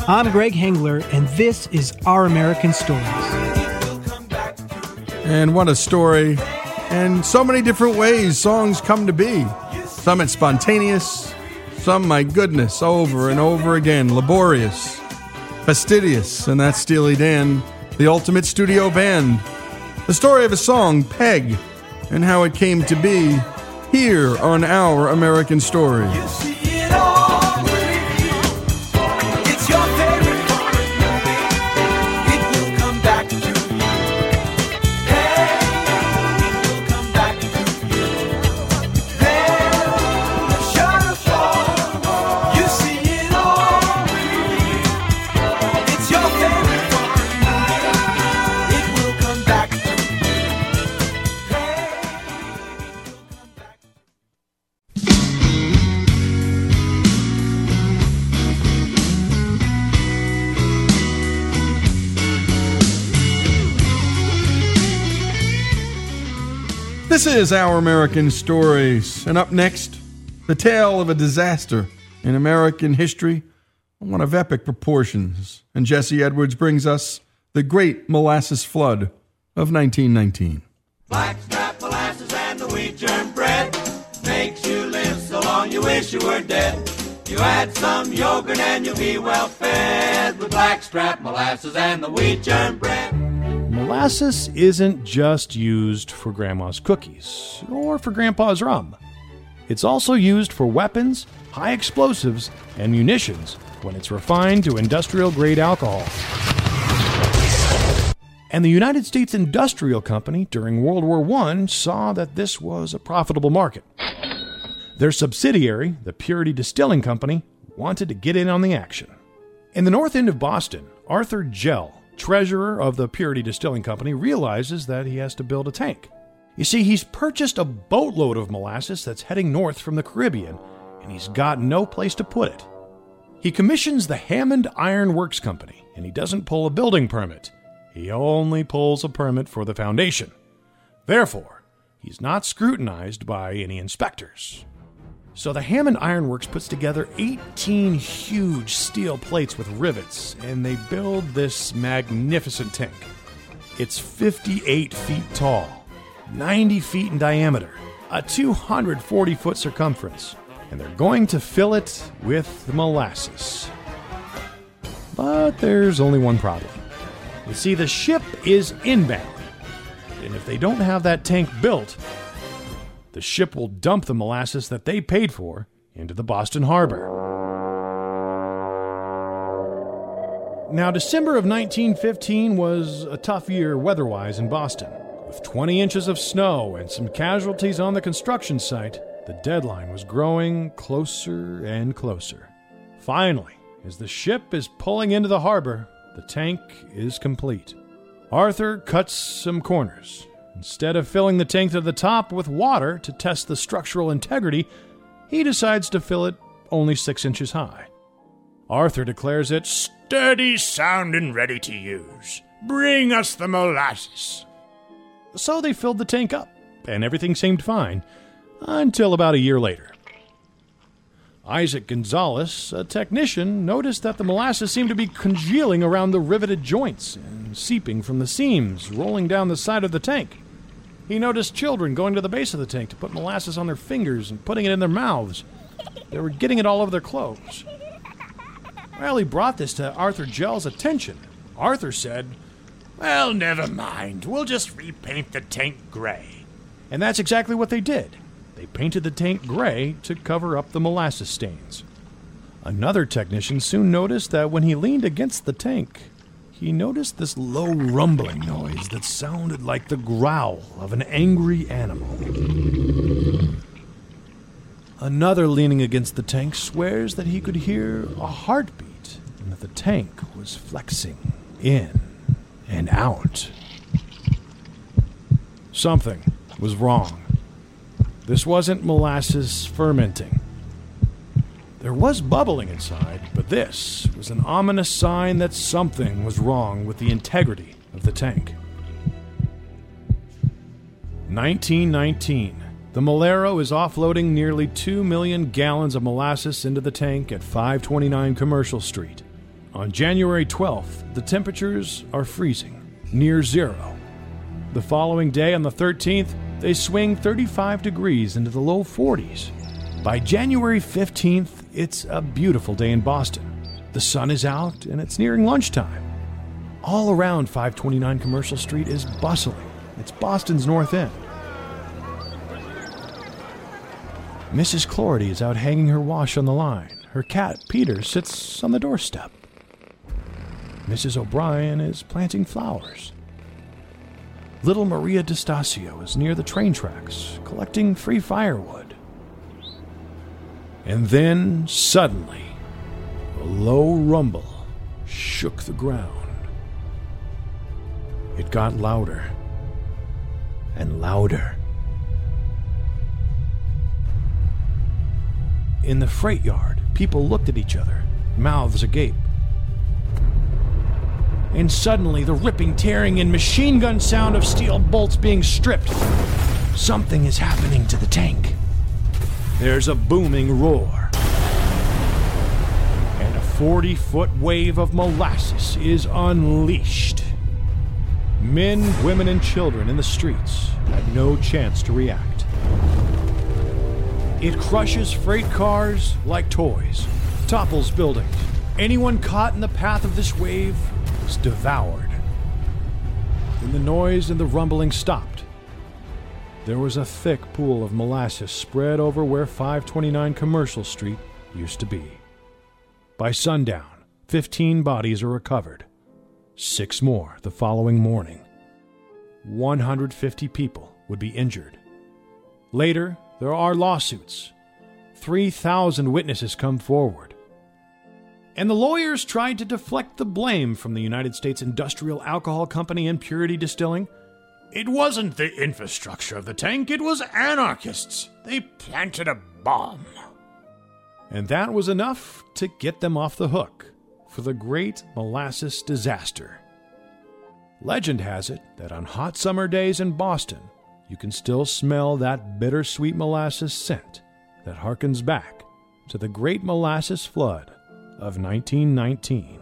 I'm Greg Hengler, and this is Our American Stories. And what a story. And so many different ways songs come to be. Some it's spontaneous, some, my goodness, over and over again, laborious, fastidious, and that's Steely Dan, the ultimate studio band. The story of a song, Peg, and how it came to be here on Our American Story. This is Our American Stories. And up next, the tale of a disaster in American history, one of epic proportions. And Jesse Edwards brings us the Great Molasses Flood of 1919. Blackstrap molasses and the wheat germ bread makes you live so long you wish you were dead. You add some yogurt and you'll be well fed with blackstrap molasses and the wheat germ bread. Molasses isn't just used for grandma's cookies or for grandpa's rum. It's also used for weapons, high explosives, and munitions when it's refined to industrial grade alcohol. And the United States Industrial Company during World War I saw that this was a profitable market. Their subsidiary, the Purity Distilling Company, wanted to get in on the action. In the north end of Boston, Arthur Jell, treasurer of the Purity Distilling Company, realizes that he has to build a tank. You see, he's purchased a boatload of molasses that's heading north from the Caribbean, and he's got no place to put it. He commissions the Hammond Iron Works Company, and he doesn't pull a building permit. He only pulls a permit for the foundation. Therefore, he's not scrutinized by any inspectors. So the Hammond Ironworks puts together 18 huge steel plates with rivets, and they build this magnificent tank. It's 58 feet tall, 90 feet in diameter, a 240 foot circumference, and they're going to fill it with molasses. But there's only one problem. You see, the ship is inbound, and if they don't have that tank built, the ship will dump the molasses that they paid for into the Boston Harbor. Now, December of 1915 was a tough year weather-wise in Boston. With 20 inches of snow and some casualties on the construction site, the deadline was growing closer and closer. Finally, as the ship is pulling into the harbor, the tank is complete. Arthur cuts some corners. Instead of filling the tank to the top with water to test the structural integrity, he decides to fill it only six inches high. Arthur declares it sturdy, sound, and ready to use. Bring us the molasses. So they filled the tank up, and everything seemed fine until about a year later. Isaac Gonzalez, a technician, noticed that the molasses seemed to be congealing around the riveted joints and seeping from the seams, rolling down the side of the tank. He noticed children going to the base of the tank to put molasses on their fingers and putting it in their mouths. They were getting it all over their clothes. Well, he brought this to Arthur Jell's attention. Arthur said, Well, never mind. We'll just repaint the tank gray. And that's exactly what they did. They painted the tank gray to cover up the molasses stains. Another technician soon noticed that when he leaned against the tank, he noticed this low rumbling noise that sounded like the growl of an angry animal. Another leaning against the tank swears that he could hear a heartbeat and that the tank was flexing in and out. Something was wrong. This wasn't molasses fermenting. There was bubbling inside, but this was an ominous sign that something was wrong with the integrity of the tank. 1919. The Miliero is offloading nearly 2 million gallons of molasses into the tank at 529 Commercial Street. On January 12th, the temperatures are freezing, near zero. The following day, on the 13th, they swing 35 degrees into the low 40s. By January 15th, it's a beautiful day in Boston. The sun is out and it's nearing lunchtime. All around 529 Commercial Street is bustling. It's Boston's North End. Mrs. Clordy is out hanging her wash on the line. Her cat, Peter, sits on the doorstep. Mrs. O'Brien is planting flowers. Little Maria DeStasio is near the train tracks, collecting free firewood. And then, suddenly, a low rumble shook the ground. It got louder and louder. In the freight yard, people looked at each other, mouths agape. And suddenly, the ripping, tearing, and machine gun sound of steel bolts being stripped. Something is happening to the tank. There's a booming roar. And a 40 foot wave of molasses is unleashed. Men, women, and children in the streets had no chance to react. It crushes freight cars like toys, topples buildings. Anyone caught in the path of this wave is devoured. Then the noise and the rumbling stopped. There was a thick pool of molasses spread over where 529 Commercial Street used to be. By sundown, 15 bodies are recovered, six more the following morning. 150 people would be injured. Later, there are lawsuits. 3,000 witnesses come forward. And the lawyers tried to deflect the blame from the United States Industrial Alcohol Company and Purity Distilling. It wasn't the infrastructure of the tank, it was anarchists. They planted a bomb. And that was enough to get them off the hook for the great molasses disaster. Legend has it that on hot summer days in Boston, you can still smell that bittersweet molasses scent that harkens back to the great molasses flood of 1919.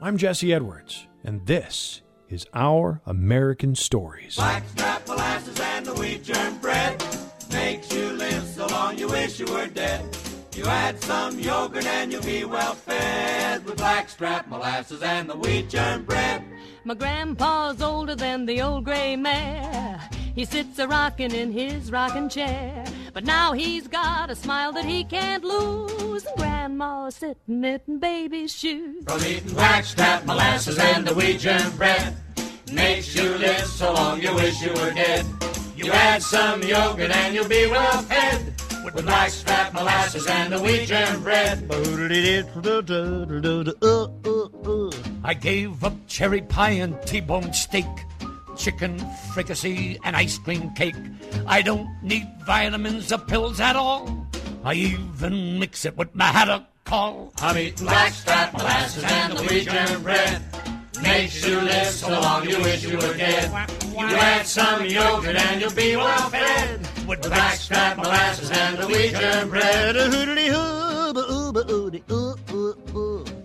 I'm Jesse Edwards, and this is Our American Stories. Blackstrap molasses and the wheat germ bread makes you live so long you wish you were dead. You add some yogurt and you'll be well fed with blackstrap molasses and the wheat germ bread. My grandpa's older than the old gray mare. He sits a rockin' in his rocking chair. But now he's got a smile that he can't lose. And grandma's sitting knitting baby's shoes. From eatin' eating blackstrap molasses and the wheat bread makes you live so long you wish you were dead. You add some yogurt and you'll be well fed with blackstrap molasses and the wheat germ bread. I gave up cherry pie and T-bone steak, chicken fricassee and ice cream cake. I don't need vitamins or pills at all. I even mix it with my haddock call. I'm eating blackstrap molasses and the wheat germ bread. Makes you live so long you wish you were dead. You add some yogurt and you'll be well fed with blackstrap molasses and the wheat germ bread.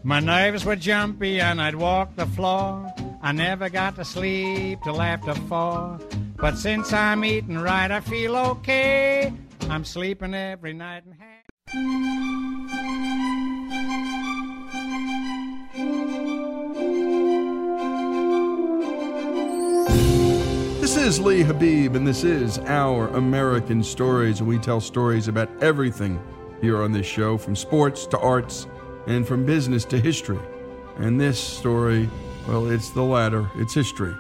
My nerves were jumpy and I'd walk the floor. I never got to sleep till after four. But since I'm eating right, I feel okay. I'm sleeping every night and This is Lee Habib, and this is Our American Stories, and we tell stories about everything here on this show, from sports to arts, and from business to history. And this story, well, it's the latter, it's history.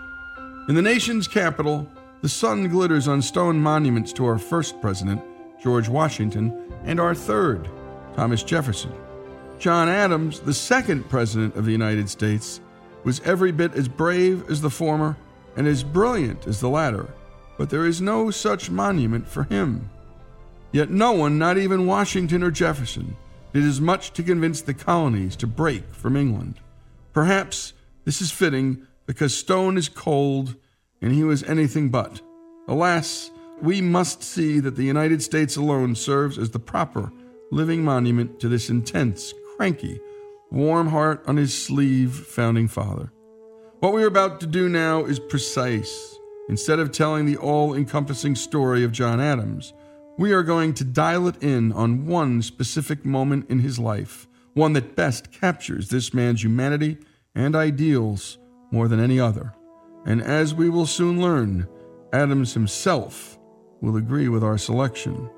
In the nation's capital, the sun glitters on stone monuments to our first president, George Washington, and our third, Thomas Jefferson. John Adams, the second president of the United States, was every bit as brave as the former and as brilliant as the latter, but there is no such monument for him. Yet no one, not even Washington or Jefferson, did as much to convince the colonies to break from England. Perhaps this is fitting because stone is cold and he was anything but. Alas, we must see that the United States alone serves as the proper living monument to this intense, cranky, warm heart on his sleeve founding father. What we are about to do now is precise. Instead of telling the all encompassing story of John Adams, we are going to dial it in on one specific moment in his life, one that best captures this man's humanity and ideals more than any other. And as we will soon learn, Adams himself will agree with our selection.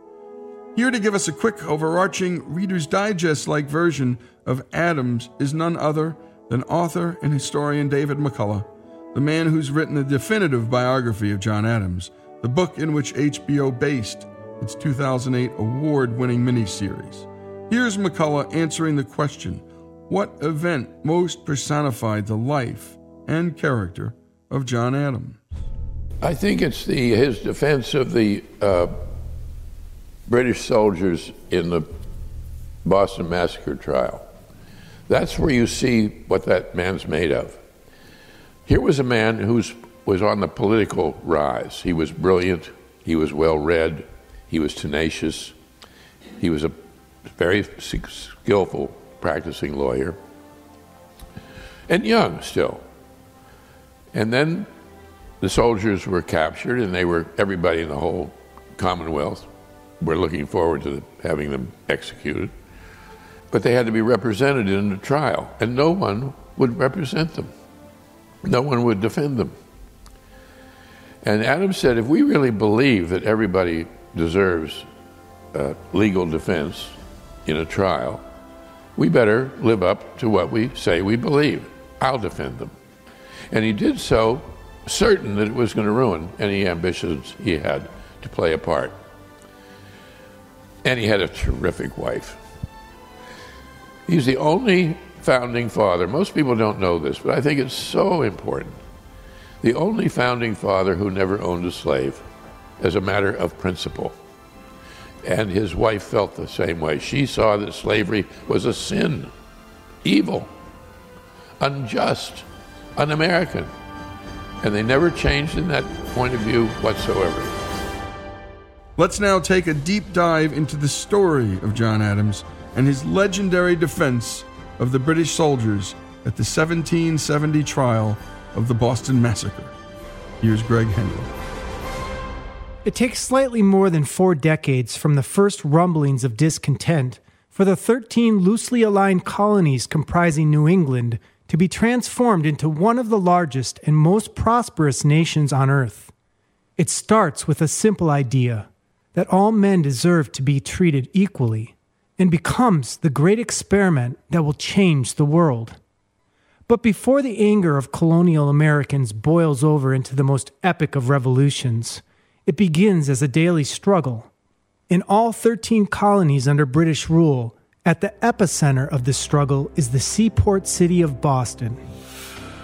Here to give us a quick, overarching Reader's Digest like version of Adams is none other than author and historian David McCullough, the man who's written the definitive biography of John Adams, the book in which HBO based its 2008 award winning miniseries. Here's McCullough answering the question what event most personified the life and character of John Adams? I think it's the his defense of the uh, British soldiers in the Boston Massacre trial. That's where you see what that man's made of. Here was a man who was on the political rise. He was brilliant, he was well read, he was tenacious, he was a very skillful practicing lawyer, and young still. And then the soldiers were captured, and they were everybody in the whole Commonwealth were looking forward to having them executed. But they had to be represented in the trial, and no one would represent them. No one would defend them. And Adams said, if we really believe that everybody deserves uh, legal defense in a trial, we better live up to what we say we believe. I'll defend them. And he did so certain that it was going to ruin any ambitions he had to play a part. And he had a terrific wife. He's the only founding father. Most people don't know this, but I think it's so important. The only founding father who never owned a slave as a matter of principle. And his wife felt the same way. She saw that slavery was a sin, evil, unjust, un American. And they never changed in that point of view whatsoever. Let's now take a deep dive into the story of John Adams and his legendary defense of the British soldiers at the 1770 trial of the Boston Massacre. Here's Greg Hengler. It takes slightly more than four decades from the first rumblings of discontent for the 13 loosely aligned colonies comprising New England to be transformed into one of the largest and most prosperous nations on earth. It starts with a simple idea that all men deserve to be treated equally and becomes the great experiment that will change the world. But before the anger of colonial Americans boils over into the most epic of revolutions, it begins as a daily struggle. In all 13 colonies under British rule, at the epicenter of this struggle is the seaport city of Boston.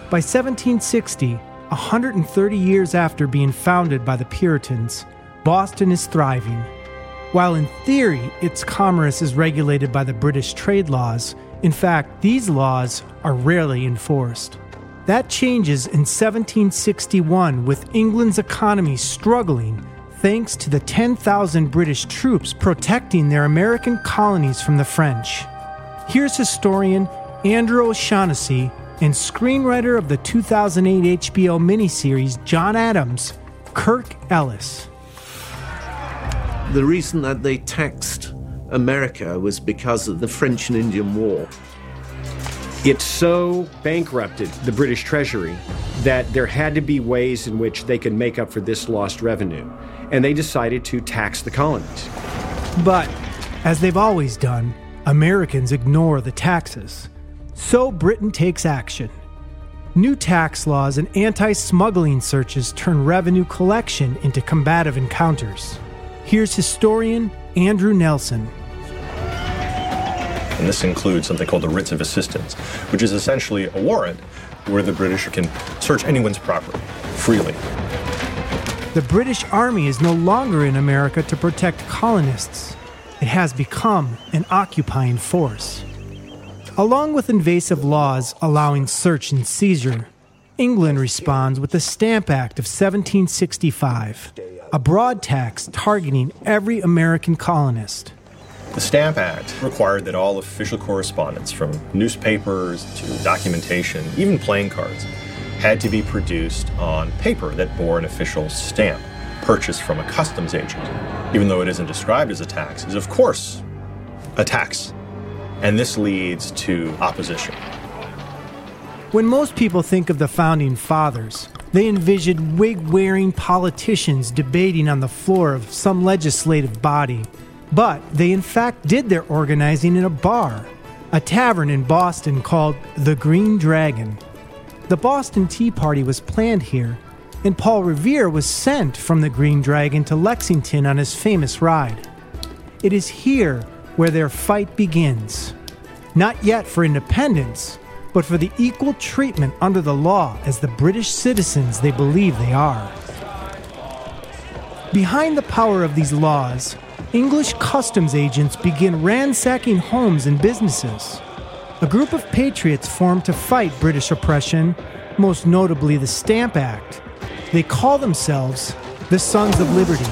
By 1760, 130 years after being founded by the Puritans, Boston is thriving. While in theory its commerce is regulated by the British trade laws, in fact, these laws are rarely enforced. That changes in 1761 with England's economy struggling thanks to the 10,000 British troops protecting their American colonies from the French. Here's historian Andrew O'Shaughnessy and screenwriter of the 2008 HBO miniseries John Adams, Kirk Ellis. The reason that they taxed America was because of the French and Indian War. It so bankrupted the British Treasury that there had to be ways in which they could make up for this lost revenue. And they decided to tax the colonies. But, as they've always done, Americans ignore the taxes. So Britain takes action. New tax laws and anti smuggling searches turn revenue collection into combative encounters. Here's historian Andrew Nelson. And this includes something called the writs of assistance, which is essentially a warrant where the British can search anyone's property freely. The British Army is no longer in America to protect colonists. It has become an occupying force. Along with invasive laws allowing search and seizure, England responds with the Stamp Act of 1765. a broad tax targeting every American colonist. The Stamp Act required that all official correspondence, from newspapers to documentation, even playing cards, had to be produced on paper that bore an official stamp, purchased from a customs agent. Even though it isn't described as a tax, is of course a tax. And this leads to opposition. When most people think of the founding fathers, they envisioned wig wearing politicians debating on the floor of some legislative body. But they in fact did their organizing in a bar, a tavern in Boston called the Green Dragon. The Boston Tea Party was planned here, and Paul Revere was sent from the Green Dragon to Lexington on his famous ride. It is here where their fight begins. Not yet for independence, but for the equal treatment under the law as the British citizens they believe they are. Behind the power of these laws, English customs agents begin ransacking homes and businesses. A group of patriots formed to fight British oppression, most notably the Stamp Act. They call themselves the Sons of Liberty.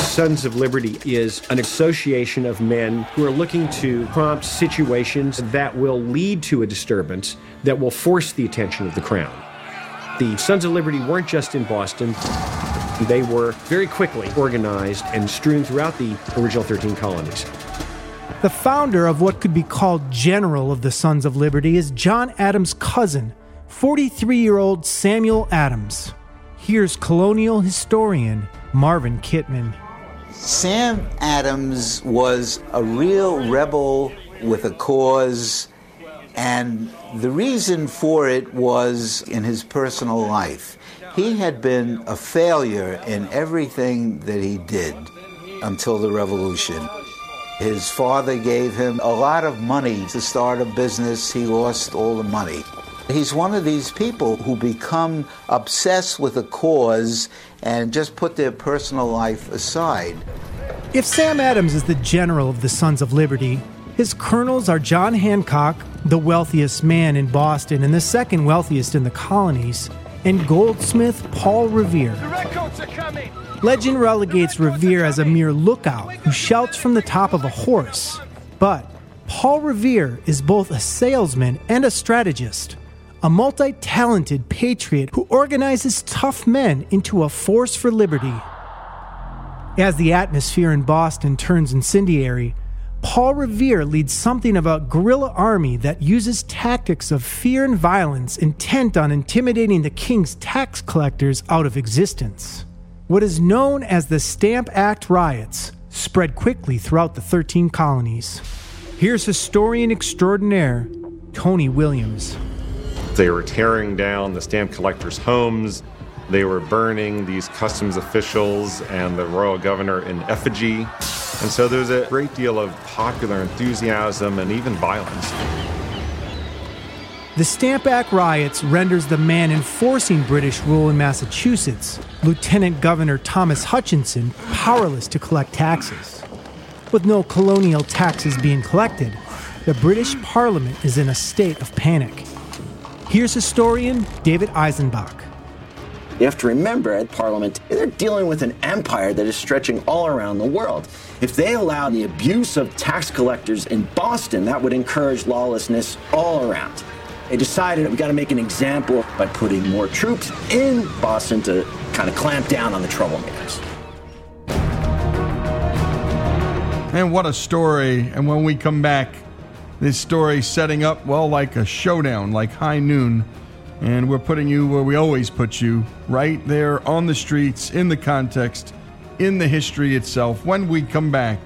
Sons of Liberty is an association of men who are looking to prompt situations that will lead to a disturbance that will force the attention of the crown. The Sons of Liberty weren't just in Boston, they were very quickly organized and strewn throughout the original 13 colonies. The founder of what could be called General of the Sons of Liberty is John Adams' cousin, 43 year old Samuel Adams. Here's colonial historian Marvin Kitman. Sam Adams was a real rebel with a cause, and the reason for it was in his personal life. He had been a failure in everything that he did until the revolution. His father gave him a lot of money to start a business. He lost all the money. He's one of these people who become obsessed with a cause and just put their personal life aside. If Sam Adams is the general of the Sons of Liberty, his colonels are John Hancock, the wealthiest man in Boston and the second wealthiest in the colonies, and goldsmith Paul Revere. Legend relegates Revere as a mere lookout who shouts from the top of a horse. But Paul Revere is both a salesman and a strategist, a multi talented patriot who organizes tough men into a force for liberty. As the atmosphere in Boston turns incendiary, Paul Revere leads something of a guerrilla army that uses tactics of fear and violence intent on intimidating the king's tax collectors out of existence. What is known as the Stamp Act riots spread quickly throughout the 13 colonies. Here's historian extraordinaire Tony Williams. They were tearing down the stamp collectors' homes. They were burning these customs officials and the royal governor in effigy. And so there was a great deal of popular enthusiasm and even violence. The Stamp Act riots renders the man enforcing British rule in Massachusetts, Lieutenant Governor Thomas Hutchinson, powerless to collect taxes. With no colonial taxes being collected, the British Parliament is in a state of panic. Here's historian David Eisenbach. You have to remember at Parliament, they're dealing with an empire that is stretching all around the world. If they allow the abuse of tax collectors in Boston, that would encourage lawlessness all around. They decided we got to make an example by putting more troops in Boston to kind of clamp down on the troublemakers. And what a story. And when we come back, this story setting up, well, like a showdown, like high noon. And we're putting you where we always put you, right there on the streets, in the context, in the history itself. When we come back,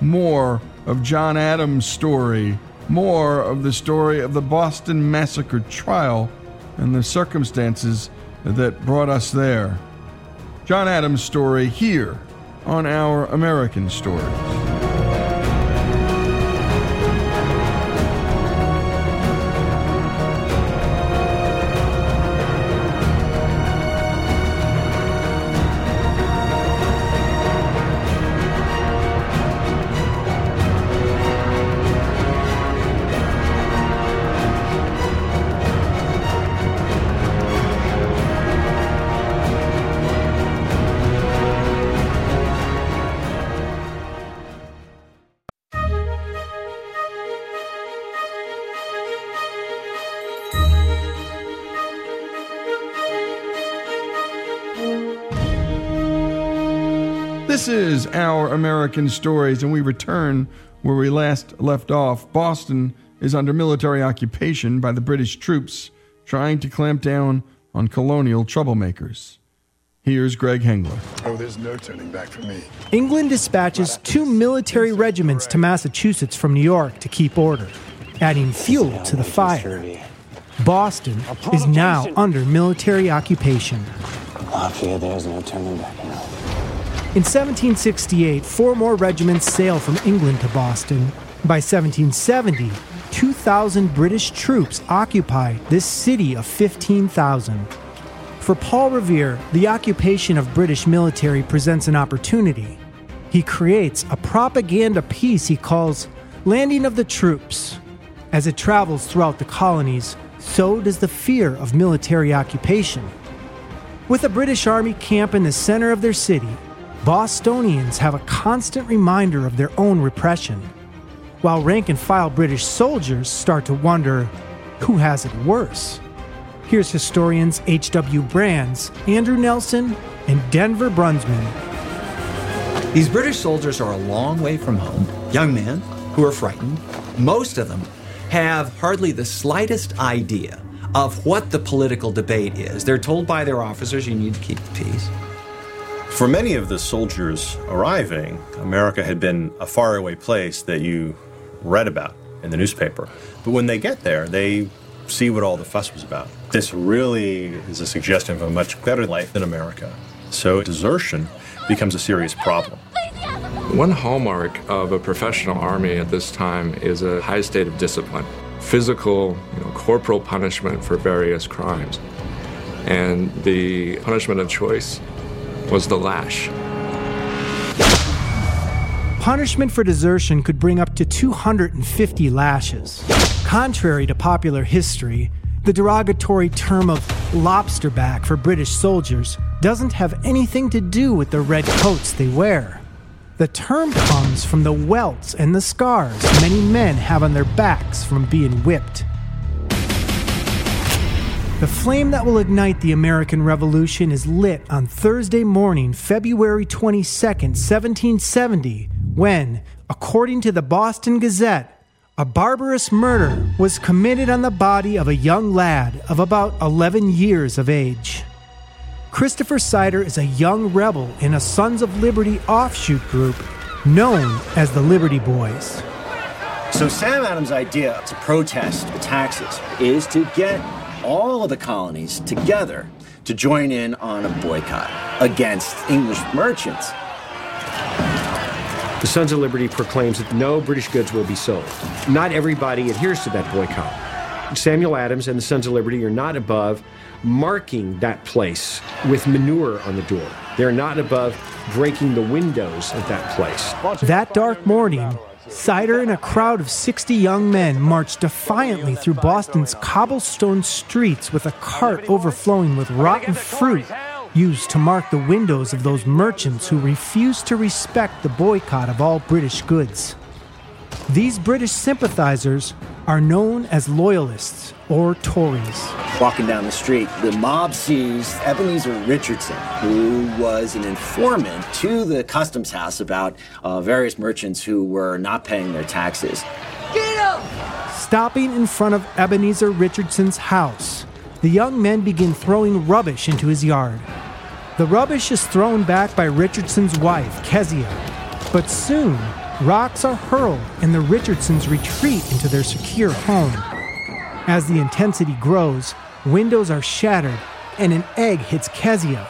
more of John Adams' story, more of the story of the Boston Massacre trial and the circumstances that brought us there. John Adams' story here on our American Stories. American Stories, and we return where we last left off. Boston is under military occupation by the British troops trying to clamp down on colonial troublemakers. Here's Greg Hengler. Oh, there's no turning back for me. England dispatches two military regiments to Massachusetts from New York to keep order, adding fuel to the fire. Boston is now under military occupation. Lafayette, there's no turning back now. In 1768, four more regiments sailed from England to Boston. By 1770, 2,000 British troops occupy this city of 15,000. For Paul Revere, the occupation of British military presents an opportunity. He creates a propaganda piece he calls Landing of the Troops. As it travels throughout the colonies, so does the fear of military occupation. With a British Army camp in the center of their city, Bostonians have a constant reminder of their own repression, while rank and file British soldiers start to wonder who has it worse. Here's historians H.W. Brands, Andrew Nelson, and Denver Brunsman. These British soldiers are a long way from home, young men who are frightened. Most of them have hardly the slightest idea of what the political debate is. They're told by their officers, you need to keep the peace. For many of the soldiers arriving, America had been a faraway place that you read about in the newspaper. But when they get there, they see what all the fuss was about. This really is a suggestion of a much better life than America. So desertion becomes a serious problem. One hallmark of a professional army at this time is a high state of discipline, physical, you know, corporal punishment for various crimes. And the punishment of choice was the lash. Punishment for desertion could bring up to 250 lashes. Contrary to popular history, the derogatory term of lobsterback for British soldiers doesn't have anything to do with the red coats they wear. The term comes from the welts and the scars many men have on their backs from being whipped. The flame that will ignite the American Revolution is lit on Thursday morning, February 22nd, 1770, when, according to the Boston Gazette, a barbarous murder was committed on the body of a young lad of about 11 years of age. Christopher Seider is a young rebel in a Sons of Liberty offshoot group known as the Liberty Boys. So Sam Adams' idea to protest the taxes is to get all of the colonies together to join in on a boycott against English merchants. The Sons of Liberty proclaims that no British goods will be sold. Not everybody adheres to that boycott. Samuel Adams and the Sons of Liberty are not above marking that place with manure on the door. They're not above breaking the windows of that place. That dark morning, Seider and a crowd of 60 young men marched defiantly through Boston's cobblestone streets with a cart overflowing with rotten fruit used to mark the windows of those merchants who refused to respect the boycott of all British goods. These British sympathizers are known as Loyalists or Tories. Walking down the street, the mob sees Ebenezer Richardson, who was an informant to the customs house about uh, various merchants who were not paying their taxes. Get him! Stopping in front of Ebenezer Richardson's house, the young men begin throwing rubbish into his yard. The rubbish is thrown back by Richardson's wife, Kezia, but soon rocks are hurled and the Richardsons retreat into their secure home. As the intensity grows, windows are shattered and an egg hits Kezia.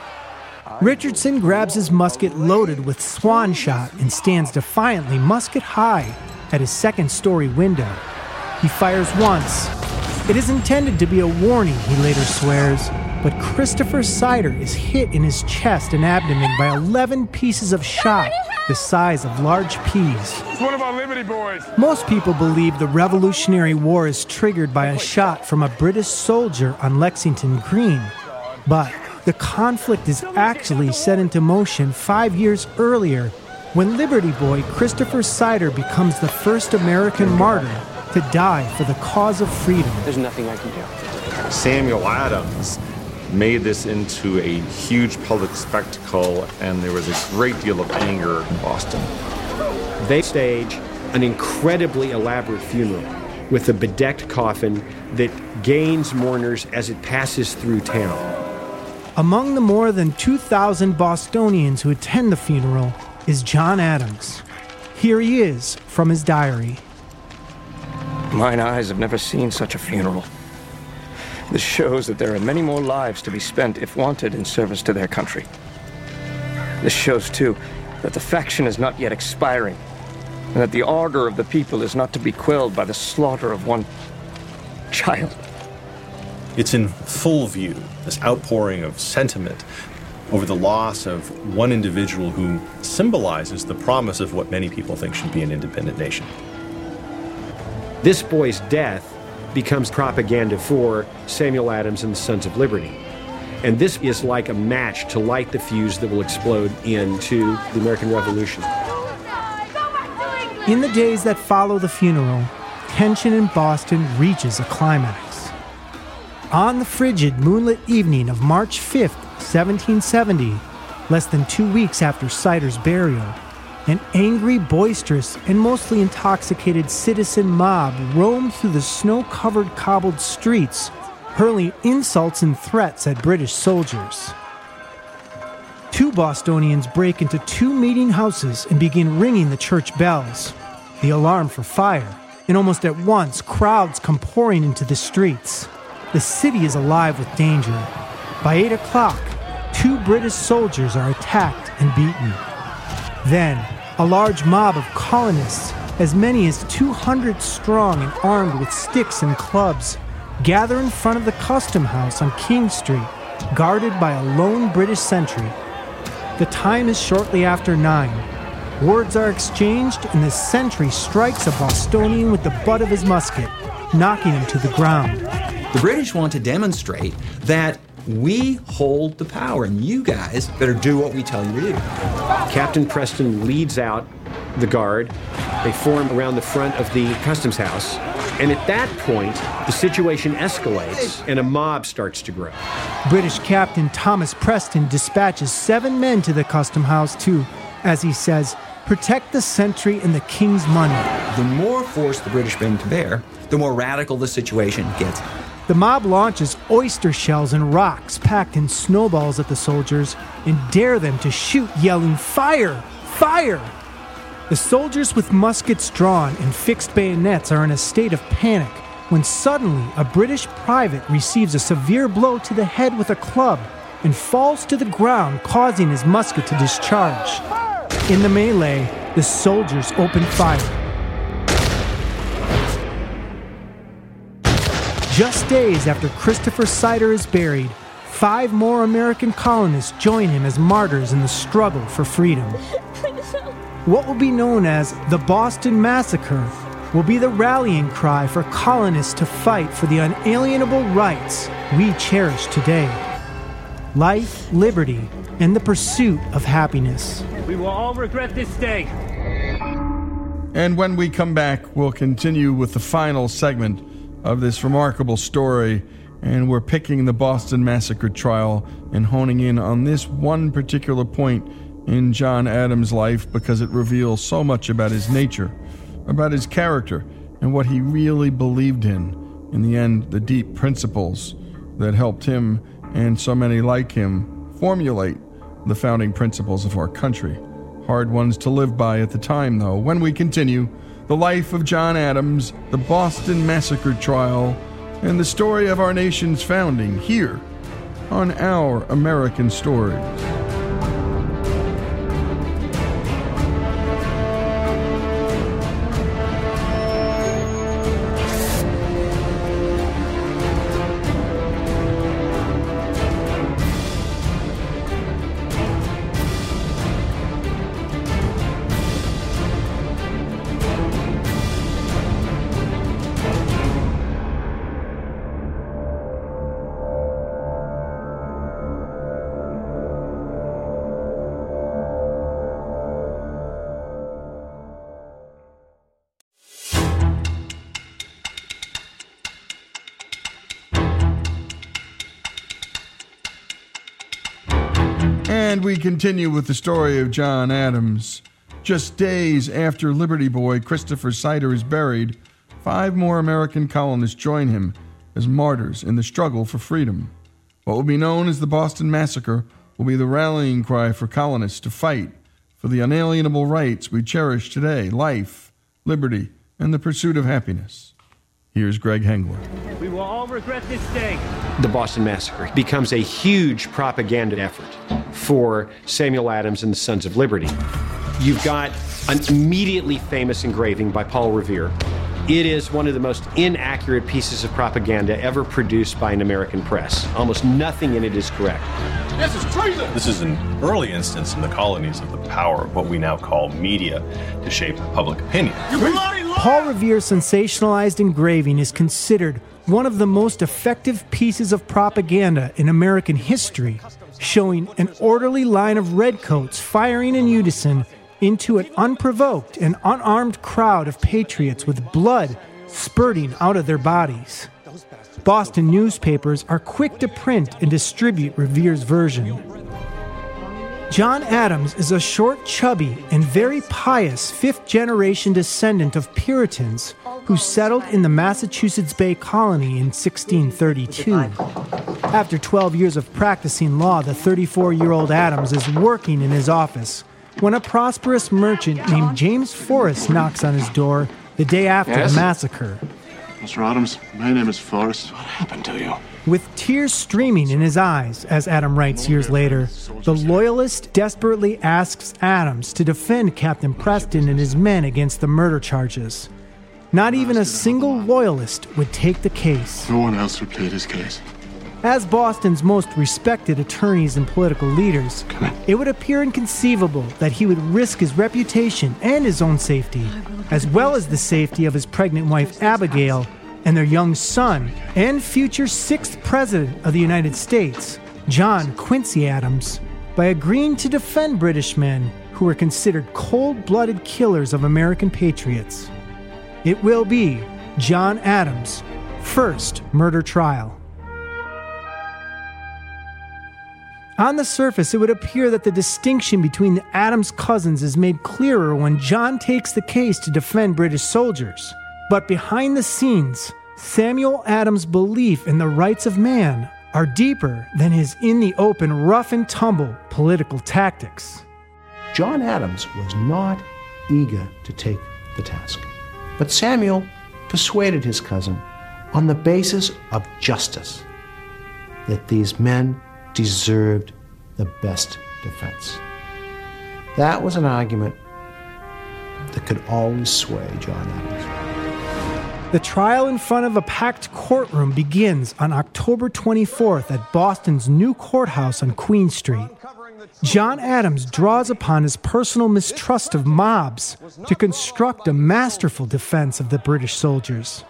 Richardson grabs his musket loaded with swan shot and stands defiantly musket high at his second story window. He fires once. It is intended to be a warning, he later swears, but Christopher Seider is hit in his chest and abdomen by 11 pieces of shot the size of large peas. It's one of our Liberty boys. Most people believe the Revolutionary War is triggered by a shot from a British soldier on Lexington Green. But the conflict is actually set into motion five years earlier when Liberty Boy Christopher Seider becomes the first American martyr to die for the cause of freedom. There's nothing I can do. Samuel Adams made this into a huge public spectacle, and there was a great deal of anger in Boston. They stage an incredibly elaborate funeral with a bedecked coffin that gains mourners as it passes through town. Among the more than 2,000 Bostonians who attend the funeral is John Adams. Here he is from his diary. Mine eyes have never seen such a funeral. This shows that there are many more lives to be spent if wanted in service to their country. This shows, too, that the faction is not yet expiring, and that the ardor of the people is not to be quelled by the slaughter of one child. It's in full view, this outpouring of sentiment over the loss of one individual who symbolizes the promise of what many people think should be an independent nation. This boy's death becomes propaganda for Samuel Adams and the Sons of Liberty. And this is like a match to light the fuse that will explode into the American Revolution. In the days that follow the funeral, tension in Boston reaches a climax. On the frigid, moonlit evening of March 5th, 1770, less than two weeks after Seider's burial, an angry, boisterous, and mostly intoxicated citizen mob roamed through the snow covered cobbled streets, hurling insults and threats at British soldiers. Two Bostonians break into two meeting houses and begin ringing the church bells, the alarm for fire, and almost at once, crowds come pouring into the streets. The city is alive with danger. By 8 o'clock, two British soldiers are attacked and beaten. Then, a large mob of colonists, as many as 200 strong and armed with sticks and clubs, gather in front of the custom house on King Street, guarded by a lone British sentry. The time is shortly after nine. Words are exchanged, and the sentry strikes a Bostonian with the butt of his musket, knocking him to the ground. The British want to demonstrate that we hold the power, and you guys better do what we tell you to do. Captain Preston leads out the guard. They form around the front of the customs house. And at that point, the situation escalates and a mob starts to grow. British Captain Thomas Preston dispatches seven men to the custom house to, as he says, protect the sentry and the king's money. The more force the British bring to bear, the more radical the situation gets. The mob launches oyster shells and rocks packed in snowballs at the soldiers and dare them to shoot, yelling, Fire! Fire! The soldiers with muskets drawn and fixed bayonets are in a state of panic when suddenly a British private receives a severe blow to the head with a club and falls to the ground, causing his musket to discharge. In the melee, the soldiers open fire. Just days after Christopher Seider is buried, five more American colonists join him as martyrs in the struggle for freedom. What will be known as the Boston Massacre will be the rallying cry for colonists to fight for the unalienable rights we cherish today life, liberty, and the pursuit of happiness. We will all regret this day. And when we come back, we'll continue with the final segment of this remarkable story. And we're picking the Boston Massacre trial and honing in on this one particular point in John Adams' life because it reveals so much about his nature, about his character, and what he really believed in. In the end, the deep principles that helped him and so many like him formulate the founding principles of our country. Hard ones to live by at the time, though. When we continue, the life of John Adams, the Boston Massacre trial, and the story of our nation's founding here on Our American Stories. Continue with the story of John Adams. Just days after Liberty Boy Christopher Seider is buried, five more American colonists join him as martyrs in the struggle for freedom. What will be known as the Boston Massacre will be the rallying cry for colonists to fight for the unalienable rights we cherish today life, liberty, and the pursuit of happiness. Here's Greg Hengler. We will all regret this day. The Boston Massacre becomes a huge propaganda effort for Samuel Adams and the Sons of Liberty. You've got an immediately famous engraving by Paul Revere. It is one of the most inaccurate pieces of propaganda ever produced by an American press. Almost nothing in it is correct. This is treason! This is an early instance in the colonies of the power of what we now call media to shape public opinion. Paul Revere's sensationalized engraving is considered one of the most effective pieces of propaganda in American history, showing an orderly line of redcoats firing in unison into an unprovoked and unarmed crowd of patriots with blood spurting out of their bodies. Boston newspapers are quick to print and distribute Revere's version. John Adams is a short, chubby, and very pious fifth generation descendant of Puritans who settled in the Massachusetts Bay Colony in 1632. After 12 years of practicing law, the 34 year old Adams is working in his office when a prosperous merchant named James Forrest knocks on his door the day after Yes? the massacre. Mr. Adams, my name is Forrest. What happened to you? With tears streaming in his eyes, as Adam writes years later, the loyalist desperately asks Adams to defend Captain Preston and his men against the murder charges. Not even a single loyalist would take the case. No one else would plead his case. As Boston's most respected attorneys and political leaders, it would appear inconceivable that he would risk his reputation and his own safety, as well as the safety of his pregnant wife Abigail and their young son and future sixth president of the United States, John Quincy Adams, by agreeing to defend British men who were considered cold blooded killers of American patriots. It will be John Adams' first murder trial. On the surface, it would appear that the distinction between the Adams cousins is made clearer when John takes the case to defend British soldiers. But behind the scenes, Samuel Adams' belief in the rights of man are deeper than his in the open, rough and tumble political tactics. John Adams was not eager to take the task. But Samuel persuaded his cousin on the basis of justice that these men deserved the best defense. That was an argument that could always sway John Adams. The trial in front of a packed courtroom begins on October 24th at Boston's new courthouse on Queen Street. John Adams draws upon his personal mistrust of mobs to construct a masterful defense of the British soldiers.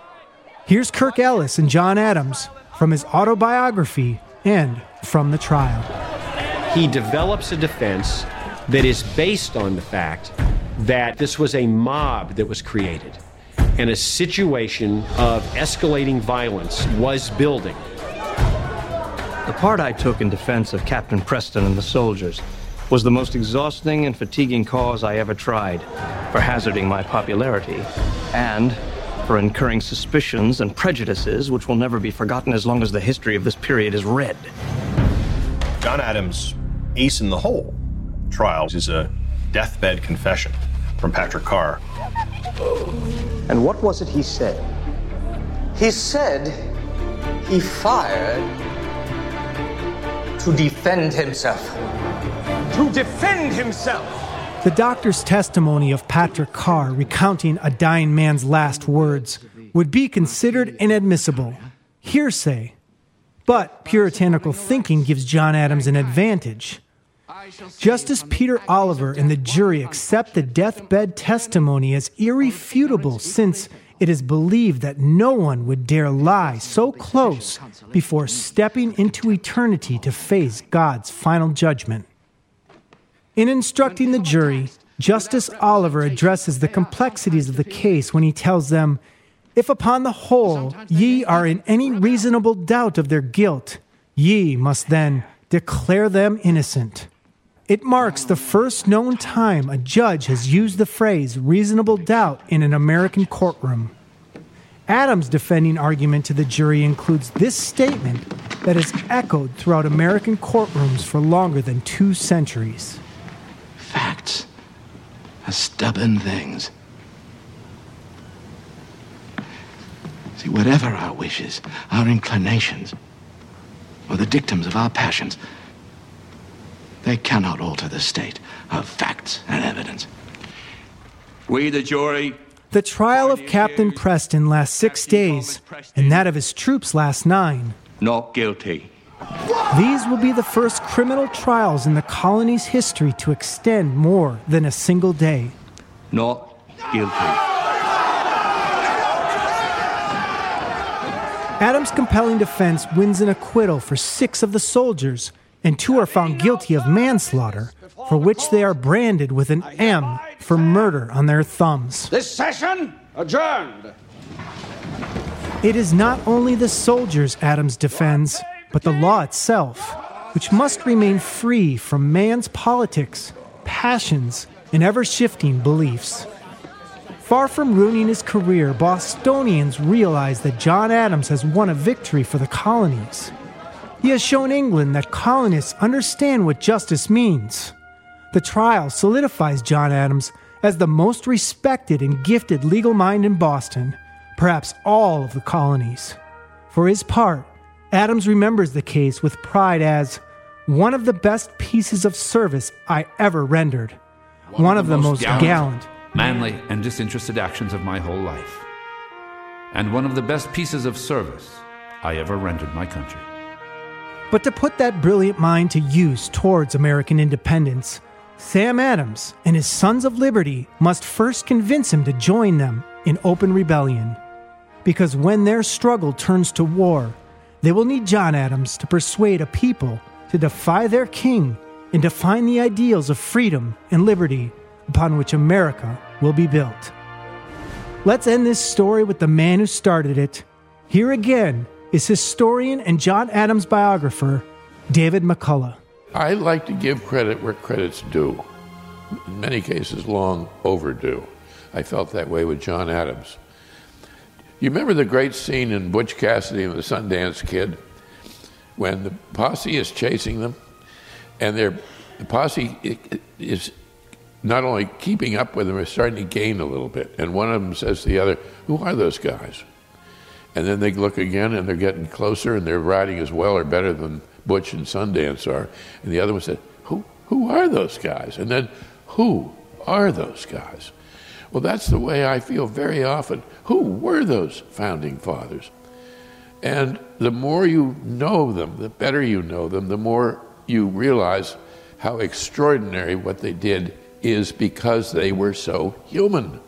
Here's Kirk Ellis and John Adams from his autobiography and from the trial. He develops a defense that is based on the fact that this was a mob that was created and a situation of escalating violence was building. The part I took in defense of Captain Preston and the soldiers was the most exhausting and fatiguing cause I ever tried for hazarding my popularity and for incurring suspicions and prejudices which will never be forgotten as long as the history of this period is read. John Adams' ace in the hole trial is a deathbed confession from Patrick Carr. And what was it he said? He said he fired to defend himself. To defend himself! The doctor's testimony of Patrick Carr recounting a dying man's last words would be considered inadmissible, hearsay. But puritanical thinking gives John Adams an advantage. Justice Peter Oliver and the jury accept the deathbed testimony as irrefutable since it is believed that no one would dare lie so close before stepping into eternity to face God's final judgment. In instructing the jury, Justice Oliver addresses the complexities of the case when he tells them, If upon the whole ye are in any reasonable doubt of their guilt, ye must then declare them innocent. It marks the first known time a judge has used the phrase reasonable doubt in an American courtroom. Adams' defending argument to the jury includes this statement that has echoed throughout American courtrooms for longer than two centuries. Facts are stubborn things. See, whatever our wishes, our inclinations, or the dictums of our passions, they cannot alter the state of facts and evidence. We, the jury, The trial of Captain Preston lasts six days, and that of his troops lasts nine. not guilty. These will be the first criminal trials in the colony's history to extend more than a single day. Not guilty. Adams' compelling defense wins an acquittal for six of the soldiers, and two are found guilty of manslaughter, for which they are branded with an M for murder on their thumbs. This session adjourned. It is not only the soldiers Adams defends, but the law itself, which must remain free from man's politics, passions, and ever shifting beliefs. Far from ruining his career, Bostonians realize that John Adams has won a victory for the colonies. He has shown England that colonists understand what justice means. The trial solidifies John Adams as the most respected and gifted legal mind in Boston, perhaps all of the colonies. For his part, Adams remembers the case with pride as one of the best pieces of service I ever rendered, one, of the, most gallant manly, and disinterested actions of my whole life, and one of the best pieces of service I ever rendered my country. But to put that brilliant mind to use towards American independence, Sam Adams and his Sons of Liberty must first convince him to join them in open rebellion. Because when their struggle turns to war, they will need John Adams to persuade a people to defy their king and define the ideals of freedom and liberty upon which America will be built. Let's end this story with the man who started it. Here again is historian and John Adams biographer, David McCullough. I like to give credit where credit's due. In many cases, long overdue. I felt that way with John Adams. You remember the great scene in Butch Cassidy and the Sundance Kid when the posse is chasing them, and they're, the posse is not only keeping up with them, is starting to gain a little bit. And one of them says to the other, Who are those guys? And then they look again and they're getting closer and they're riding as well or better than Butch and Sundance are. And the other one said, Who, who are those guys? And then, Who are those guys? Well, that's the way I feel very often. Who were those founding fathers? And the more you know them, the better you know them, the more you realize how extraordinary what they did is because they were so human.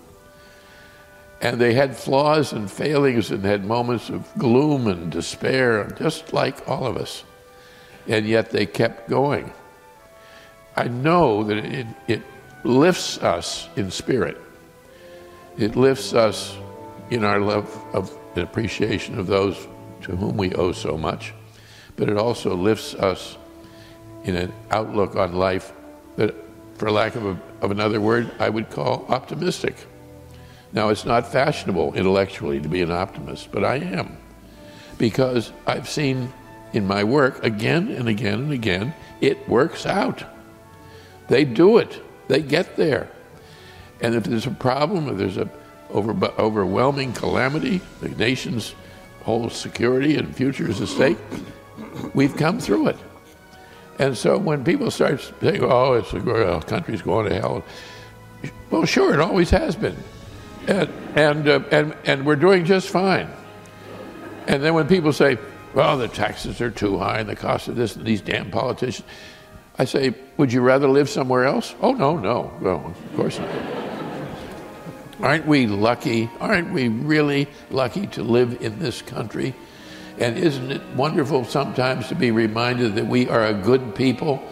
And they had flaws and failings and had moments of gloom and despair, just like all of us. And yet they kept going. I know that it, it lifts us in spirit. It lifts us in our love of and appreciation of those to whom we owe so much, but it also lifts us in an outlook on life that, for lack of, a, of another word, I would call optimistic. Now, it's not fashionable intellectually to be an optimist, but I am. Because I've seen in my work again and again and again, it works out. They do it, they get there. And if there's a problem, if there's an over, overwhelming calamity, the nation's whole security and future is at stake, we've come through it. And so when people start saying, oh, it's a well, country's going to hell, well, sure, it always has been. And, and, uh, and, and we're doing just fine. And then when people say, well, the taxes are too high and the cost of this and these damn politicians, I say, would you rather live somewhere else? Oh, no, no. Well, of course not. Aren't we lucky? Aren't we really lucky to live in this country? And isn't it wonderful sometimes to be reminded that we are a good people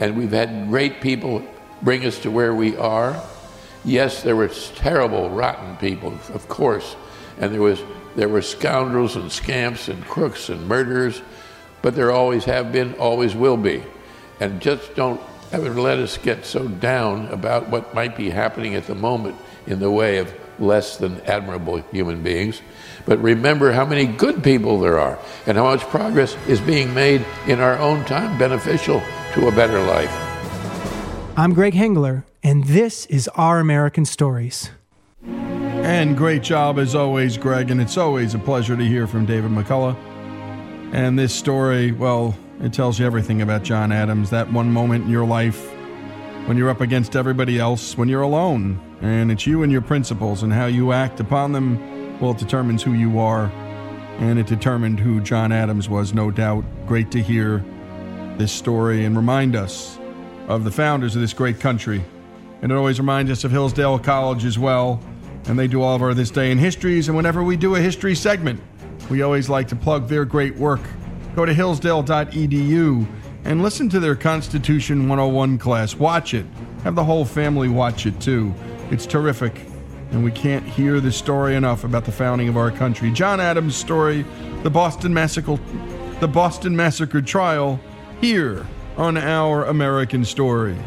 and we've had great people bring us to where we are? Yes, there were terrible, rotten people, of course, and there was there were scoundrels and scamps and crooks and murderers, but there always have been, always will be. And just don't haven't let us get so down about what might be happening at the moment in the way of less than admirable human beings. But remember how many good people there are and how much progress is being made in our own time beneficial to a better life. I'm Greg Hengler, and this is Our American Stories. And great job as always, Greg. And it's always a pleasure to hear from David McCullough. And this story, well, it tells you everything about John Adams. That one moment in your life when you're up against everybody else, when you're alone, and it's you and your principles and how you act upon them, well, it determines who you are. And it determined who John Adams was, no doubt. Great to hear this story and remind us of the founders of this great country. And it always reminds us of Hillsdale College as well. And they do all of our This Day in Histories. And whenever we do a history segment, we always like to plug their great work. Go to hillsdale.edu and listen to their Constitution 101 class. Watch it. Have the whole family watch it too. It's terrific. And we can't hear the story enough about the founding of our country. John Adams' story, the Boston Massacre, the Boston Massacre trial, here on Our American Stories.